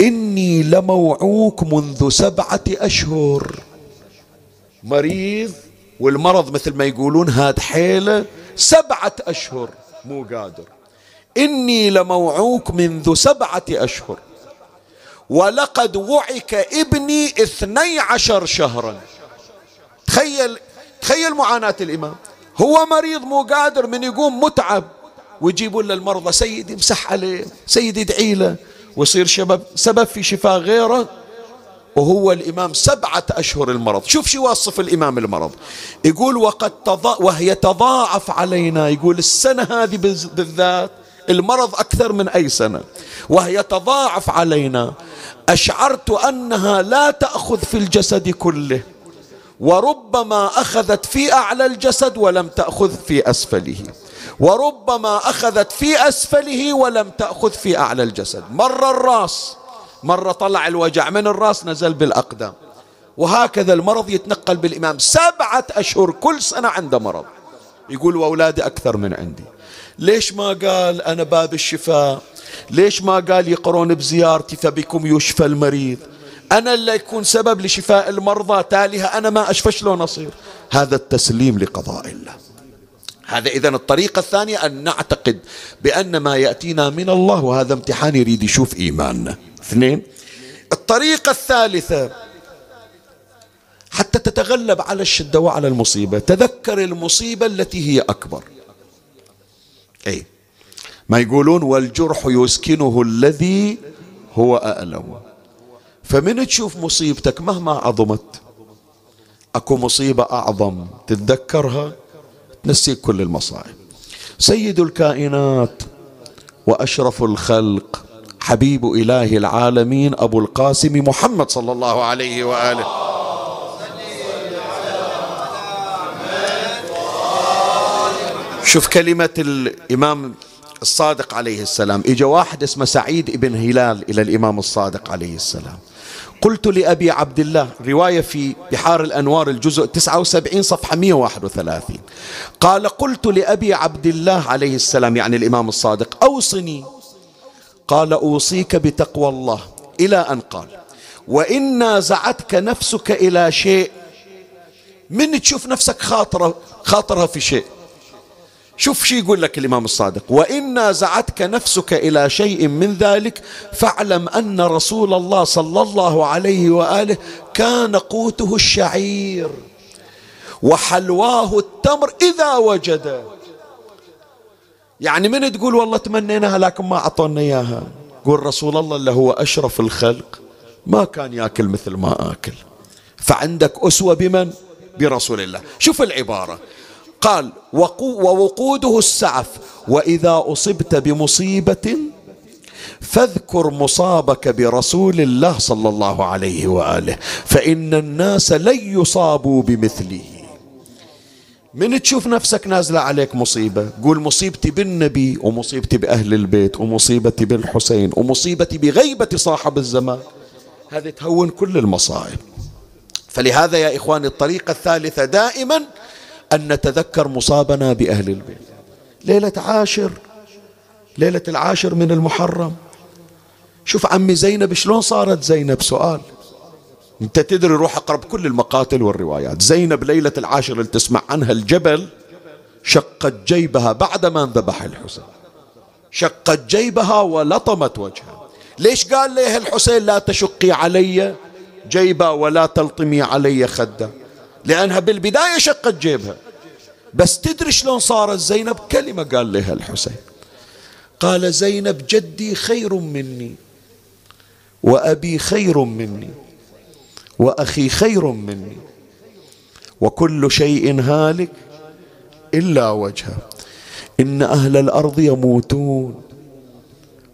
إني لموعوك منذ سبعة أشهر. مريض والمرض مثل ما يقولون هاد حيلة سبعة أشهر مو قادر. إني لموعوك منذ سبعة أشهر. ولقد وعك ابني اثني عشر شهرا. تخيل تخيل معاناة الإمام. هو مريض مو قادر من يقوم متعب ويجيبون له المرضى سيدي امسح عليه سيدي ادعي له. ويصير شباب سبب في شفاء غيره. وهو الإمام سبعة أشهر المرض. شوف شو يوصف الإمام المرض. يقول وقد تضا وهي تضاعف علينا. يقول السنة هذه بالذات المرض أكثر من أي سنة وهي تضاعف علينا. أشعرت أنها لا تأخذ في الجسد كله وربما أخذت في أعلى الجسد ولم تأخذ في أسفله وربما أخذت في أسفله ولم تأخذ في أعلى الجسد. مرة الرأس مرة طلع الوجع من الرأس نزل بالأقدام. وهكذا المرض يتنقل بالإمام. سبعة أشهر كل سنة عنده مرض. يقول وأولادي أكثر من عندي. ليش ما قال أنا باب الشفاء؟ ليش ما قال يقرون بزيارتي فبكم يشفى المريض؟ أنا اللي يكون سبب لشفاء المرضى تاليها أنا ما أشفى شلون أصير؟ هذا التسليم لقضاء الله. هذا إذا الطريقة الثانية أن نعتقد بأن ما يأتينا من الله وهذا امتحان يريد يشوف إيماننا. اثنين الطريقة الثالثة حتى تتغلب على الشدة وعلى المصيبة تذكر المصيبة التي هي أكبر. أي ما يقولون والجرح يسكنه الذي هو أألم. فمن تشوف مصيبتك مهما عظمت أكو مصيبة أعظم تتذكرها تنسيك كل المصائب. سيد الكائنات وأشرف الخلق حبيب إله العالمين أبو القاسم محمد صلى الله عليه وآله. شوف كلمة الإمام الصادق عليه السلام. إجا واحد اسمه سعيد بن هلال إلى الإمام الصادق عليه السلام. قلت لأبي عبد الله رواية في بحار الأنوار الجزء 79 صفحة 131 قال قلت لأبي عبد الله عليه السلام يعني الإمام الصادق أوصني. قال أوصيك بتقوى الله. إلى أن قال وإن نازعتك نفسك إلى شيء من تشوف نفسك خاطرة خاطرها في شيء؟ شوف شي يقول لك الإمام الصادق. وإن نازعتك نفسك إلى شيء من ذلك فاعلم أن رسول الله صلى الله عليه وآله كان قوته الشعير وحلواه التمر إذا وجد. يعني من تقول والله تمنيناها لكن ما أعطونا إياها؟ قول رسول الله اللي هو أشرف الخلق ما كان يأكل مثل ما آكل. فعندك أسوة بمن؟ برسول الله. شوف العبارة. قال ووقوده السعف. وإذا أصبت بمصيبة فاذكر مصابك برسول الله صلى الله عليه وآله فإن الناس لن يصابوا بمثله. من تشوف نفسك نازلة عليك مصيبة؟ قول مصيبتي بالنبي ومصيبتي بأهل البيت ومصيبتي بالحسين ومصيبتي بغيبة صاحب الزمان. هذه تهون كل المصائب. فلهذا يا إخواني الطريقة الثالثة دائما أن نتذكر مصابنا بأهل البيت. ليلة عاشر ليلة العاشر من المحرم. شوف عمي زينب شلون صارت زينب؟ سؤال. أنت تدري روح أقرب كل المقاتل والروايات. زينب ليلة العاشر اللي تسمع عنها الجبل شقت جيبها بعد ما انذبح الحسين. شقت جيبها ولطمت وجهها. ليش قال لها الحسين لا تشقي علي؟ جيبا ولا تلطمي علي خدا لأنها بالبداية شقت جيبها. بس تدري شلون صارت؟ زينب كلمة قال لها الحسين. قال زينب جدي خير مني وأبي خير مني وأخي خير مني وكل شيء هالك إلا وجهه. إن أهل الأرض يموتون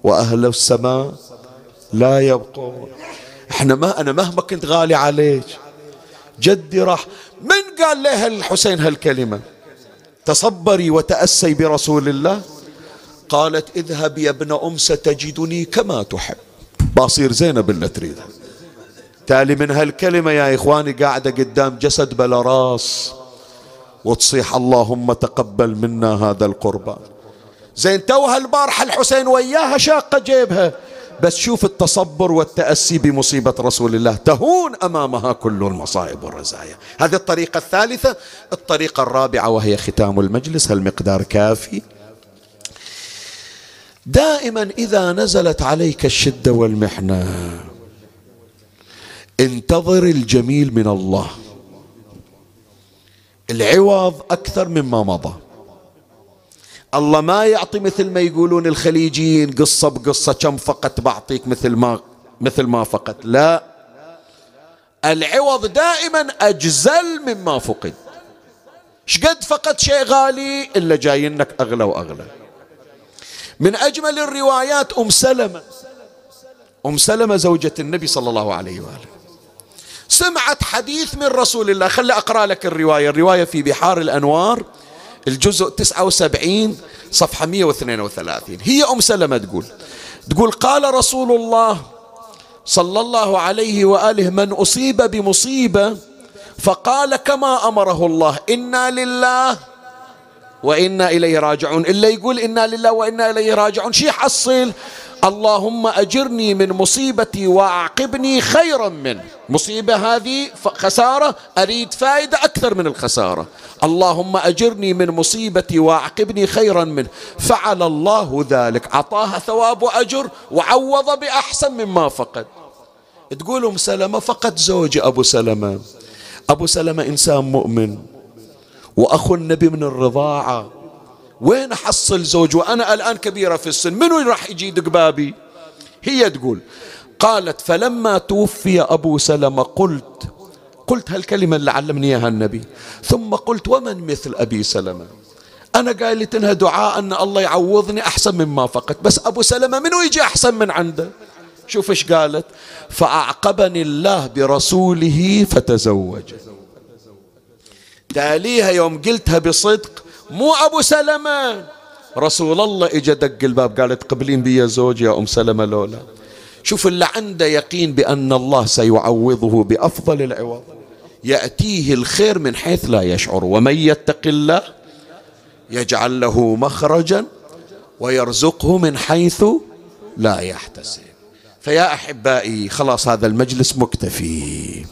وأهل السماء لا يبقون. إحنا ما أنا مهما كنت غالي عليك جدي راح من قال لها الحسين هالكلمة؟ تصبري وتأسي برسول الله؟ قالت اذهب يا ابن أم ستجدني كما تحب. باصير زينب اللي تريدها تالي من هالكلمة يا إخواني قاعدة قدام جسد بلا راس. وتصيح اللهم تقبل منا هذا القربان. زين توها البارحة الحسين وياها شاقة جيبها. بس شوف التصبر والتأسي بمصيبة رسول الله. تهون أمامها كل المصائب والرزايا. هذه الطريقة الثالثة. الطريقة الرابعة وهي ختام المجلس. هالمقدار كافي؟ دائما إذا نزلت عليك الشدة والمحنة انتظر الجميل من الله. العوض أكثر مما مضى. الله ما يعطي مثل ما يقولون الخليجيين قصة بقصة كم فقط بعطيك مثل ما مثل ما فقط. لا. العوض دائما أجزل مما فقد. شقد فقط شيء غالي إلا جاينك أغلى وأغلى. من أجمل الروايات أم سلمة. أم سلمة زوجة النبي صلى الله عليه وآله. سمعت حديث من رسول الله. خلي أقرأ لك الرواية. الرواية في بحار الأنوار. الجزء 79 صفحة 132 هي أم سلمة تقول تقول قال رسول الله صلى الله عليه وآله من أصيب بمصيبة فقال كما أمره الله إنا لله وإنا إليه راجعون. إلا يقول إنا لله وإنا إليه راجعون. شي حصل اللهم أجرني من مصيبتي وأعقبني خيرا منه. مصيبة هذه خسارة أريد فائدة أكثر من الخسارة. اللهم أجرني من مصيبتي وأعقبني خيرا منه. فعل الله ذلك. أعطاها ثواب وأجر وعوض بأحسن مما فقد. تقول أم سلمة فقد زوج أبو سلمة. أبو سلمة إنسان مؤمن. وأخو النبي من الرضاعة. وين أحصل زوج وأنا الآن كبيرة في السن؟ منو راح يجي يدق بابي؟ هي تقول. قالت فلما توفي أبو سلمة قلت قلت هالكلمة اللي علمني إياها النبي. ثم قلت ومن مثل أبي سلمة؟ أنا قايلت إنها دعاء أن الله يعوضني أحسن مما فقدت. بس أبو سلمة منو يجي أحسن من عنده؟ شوف إيش قالت. فأعقبني الله برسوله فتزوج. تاليها يوم قلتها بصدق مو أبو سلمة. رسول الله اجى دق الباب قالت قبلين بي زوج يا أم سلمة لولا. شوف اللي عنده يقين بأن الله سيعوضه بأفضل العوض. يأتيه الخير من حيث لا يشعر. ومن يتق الله يجعل له مخرجا ويرزقه من حيث لا يحتسب. فيا أحبائي خلاص هذا المجلس مكتفي.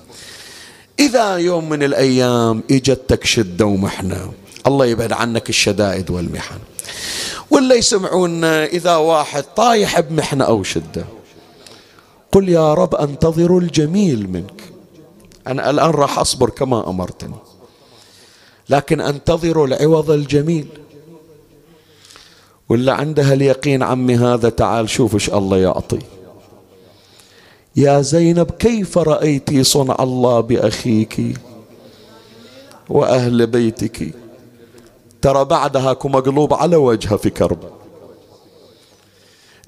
إذا يوم من الأيام إجتك شدة ومحنة الله يبعد عنك الشدائد والمحن. ولا يسمعونا إذا واحد طايح بمحنة أو شدة قل يا رب أنتظر الجميل منك. أنا الآن راح أصبر كما أمرتني. لكن أنتظر العوض الجميل. ولا عندها اليقين عمي هذا تعال شوف إيش الله يعطي. يا زينب كيف رأيت صنع الله بأخيك وأهل بيتك؟ ترى بعدها مقلوب على وجهه في كرب.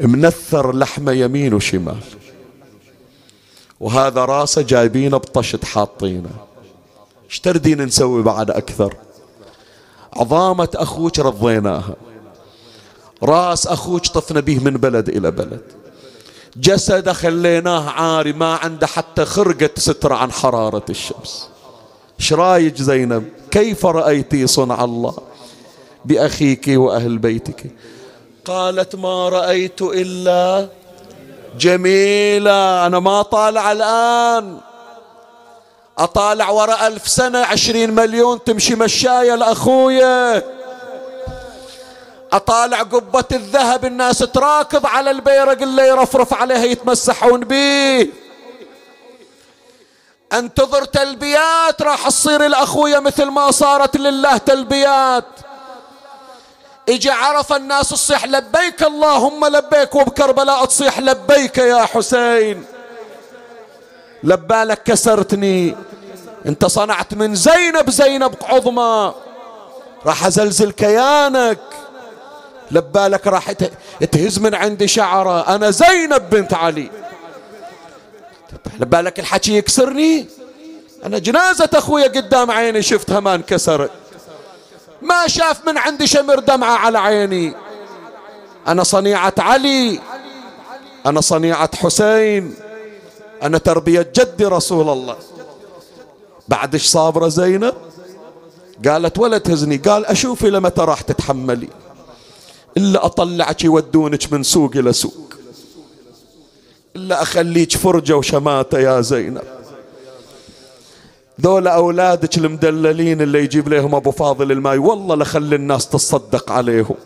منثر لحمة يمين وشمال. وهذا راسه جايبينه بطشت حاطينه. إيش تردين نسوي بعد أكثر؟ عظامة أخوك رضيناها. راس أخوك طفنا به من بلد إلى بلد. جسده خليناه عاري ما عنده حتى خرقة ستر عن حرارة الشمس. إيش رأيك زينب؟ كيف رأيتي صنع الله؟ بأخيك وأهل بيتك. قالت ما رأيت إلا جميلة أنا ما طالع الآن. أطالع وراء ألف سنة عشرين مليون تمشي مشاية لأخويا. أطالع قبة الذهب الناس تراكض على البيرق اللي يرفرف عليها يتمسحون به أنتظر تلبيات راح تصير الأخوية مثل ما صارت لله تلبيات. اجى عرف الناس تصيح لبيك اللهم لبيك وبكربلاء تصيح لبيك يا حسين. لبالك كسرتني انت صنعت من زينب زينب عظمى راح أزلزل كيانك. لبالك راح تهز من عندي شعرة أنا زينب بنت علي. لبالك الحكي يكسرني أنا جنازة أخويا قدام عيني شفتها ما انكسرت ما شاف من عندي شمر دمعة على عيني. أنا صنيعة علي. أنا صنيعة حسين. أنا تربية جدي رسول الله. بعد إيش صابرة زينب؟ قالت ولا تهزني. قال أشوفي لمتى راح تتحملي. إلا أطلعك يودونك من سوق إلى سوق. إلا أخليك فرجة وشماتة يا زينب. ذولا أولادك المدللين اللي يجيب لهم أبو فاضل الماي والله لخلي الناس تصدق عليهم.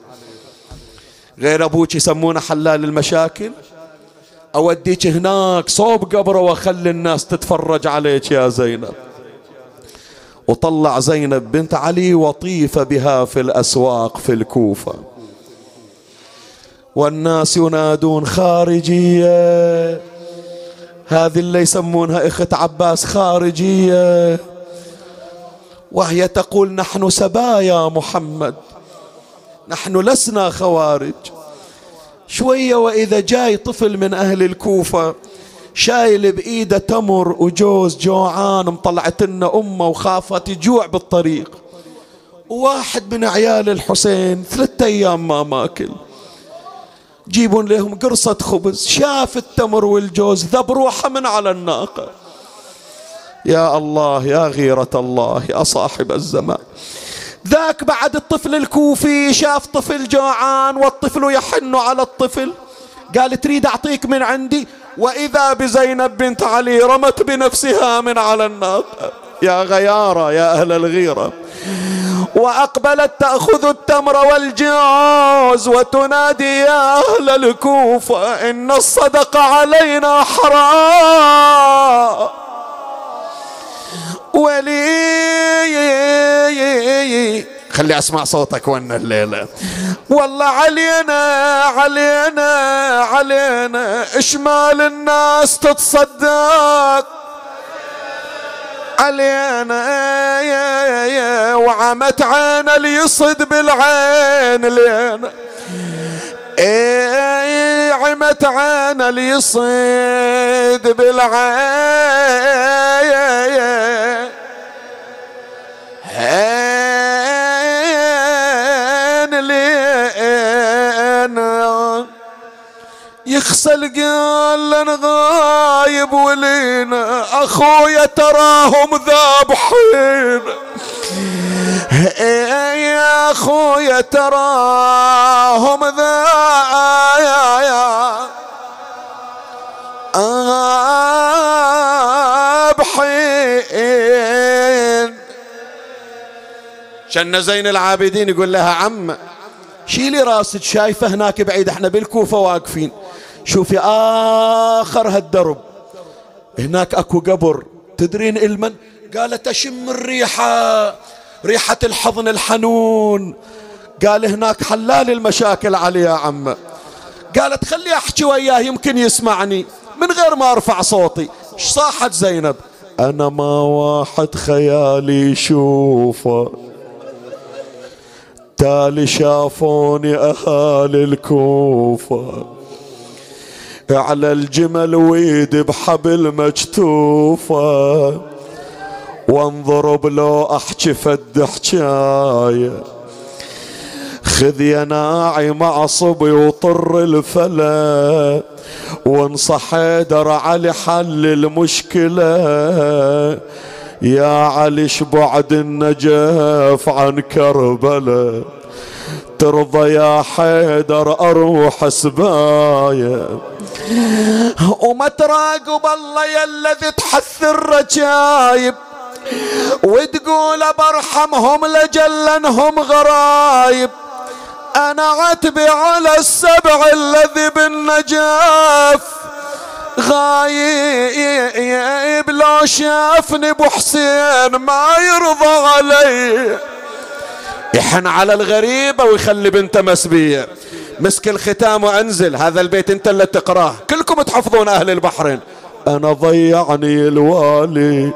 غير أبوك يسمونه حلال المشاكل؟ أوديك هناك صوب قبره وأخلي الناس تتفرج عليك يا زينب. وطلع زينب بنت علي وطيف بها في الأسواق في الكوفة. والناس ينادون خارجية. هذه اللي يسمونها إخت عباس خارجية. وهي تقول نحن سبايا محمد نحن لسنا خوارج. شوية وإذا جاي طفل من أهل الكوفة شايل بإيده تمر وجوز جوعان مطلعت لنا أمة وخافت يجوع بالطريق. واحد من عيال الحسين ثلاثة أيام ما ماكل. جيبون لهم قرصة خبز شاف التمر والجوز ذب روحه من على الناقة. يا الله يا غيرة الله يا صاحب الزمان. ذاك بعد الطفل الكوفي شاف طفل جوعان والطفل يحن على الطفل. قال تريد أعطيك من عندي؟ وإذا بزينب بنت علي رمت بنفسها من على الناقة. يا غيارة يا أهل الغيرة. وأقبلت تأخذ التمر والجوز وتنادي يا أهل الكوفة إن الصدق علينا حرام. ولي خلي أسمع صوتك ون الليلة. والله علينا علينا علينا إشمال الناس تتصدق. علينا وعمت عين اليصد بالعين لينا. إيه عمت عين اليصد بالعين. يخسل قال لنا غايب ولينا أخويا تراهم ذابحين يا أخويا تراهم ذابحين شن زين العابدين يقول لها عم شيلي راسك شايفه هناك بعيد إحنا بالكوفة واقفين. شوفي آخر هالدرب. هناك أكو قبر. تدرين إلمن؟ قالت أشم الريحة. ريحة الحضن الحنون. قال هناك حلال المشاكل علي يا عم. قالت خلي أحكي وياه يمكن يسمعني. من غير ما أرفع صوتي. صاحت زينب. أنا ما واحد خيالي يشوفه. تالي شافوني أهالي الكوفة. على الجمل ويد بحبل مجتوفة. وانضرب لو أحكي فد حجاية خذ يا ناعي معصبي وطر الفلا. وانصح حيدر علي حل المشكلة. يا علي شبعد النجف عن كربلاء ترضى يا حيدر أروح سبايا. وما تراقب الله يا الذي تحث الرجايب وتقول برحمهم لجلنهم غرايب. أنا عتبي على السبع الذي بالنجاف غايب لو شافني أبو حسين ما يرضى علي. يحن على الغريبة ويخلي بنته مسبية. مسك الختام وانزل هذا البيت انت اللي تقراه. كلكم تحفظون أهل البحرين. أنا ضيعني الوالي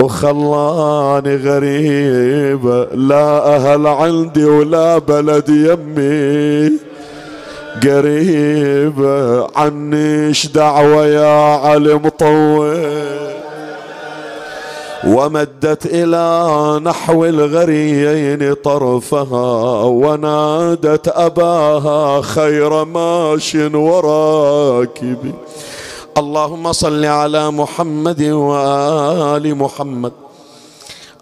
وخلاني غريبة لا أهل عندي ولا بلد يمي. قريبة عنيش دعوة يا علي مطول ومدت إلى نحو الغريين طرفها ونادت أباها خير ماش وراكب. اللهم صل على محمد وآل محمد.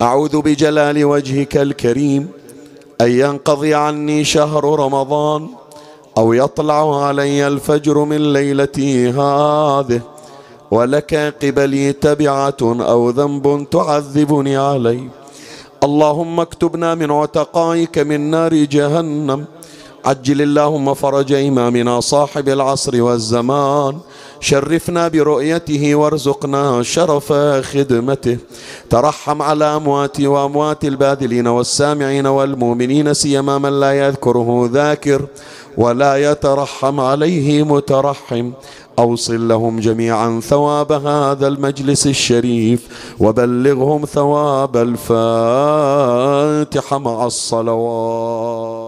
أعوذ بجلال وجهك الكريم أن ينقضي عني شهر رمضان أو يطلع علي الفجر من ليلتي هذه. ولك قبلي تبعة أو ذنب تعذبني عليه اللهم اكتبنا من عتقائك من نار جهنم. عجل اللهم فرج إمامنا صاحب العصر والزمان. شرفنا برؤيته وارزقنا شرف خدمته. ترحم على أمواتي وأموات الباذلين والسامعين والمؤمنين سيما من لا يذكره ذاكر. ولا يترحم عليه مترحم. أوصل لهم جميعا ثواب هذا المجلس الشريف وبلغهم ثواب الفاتحة مع الصلوات.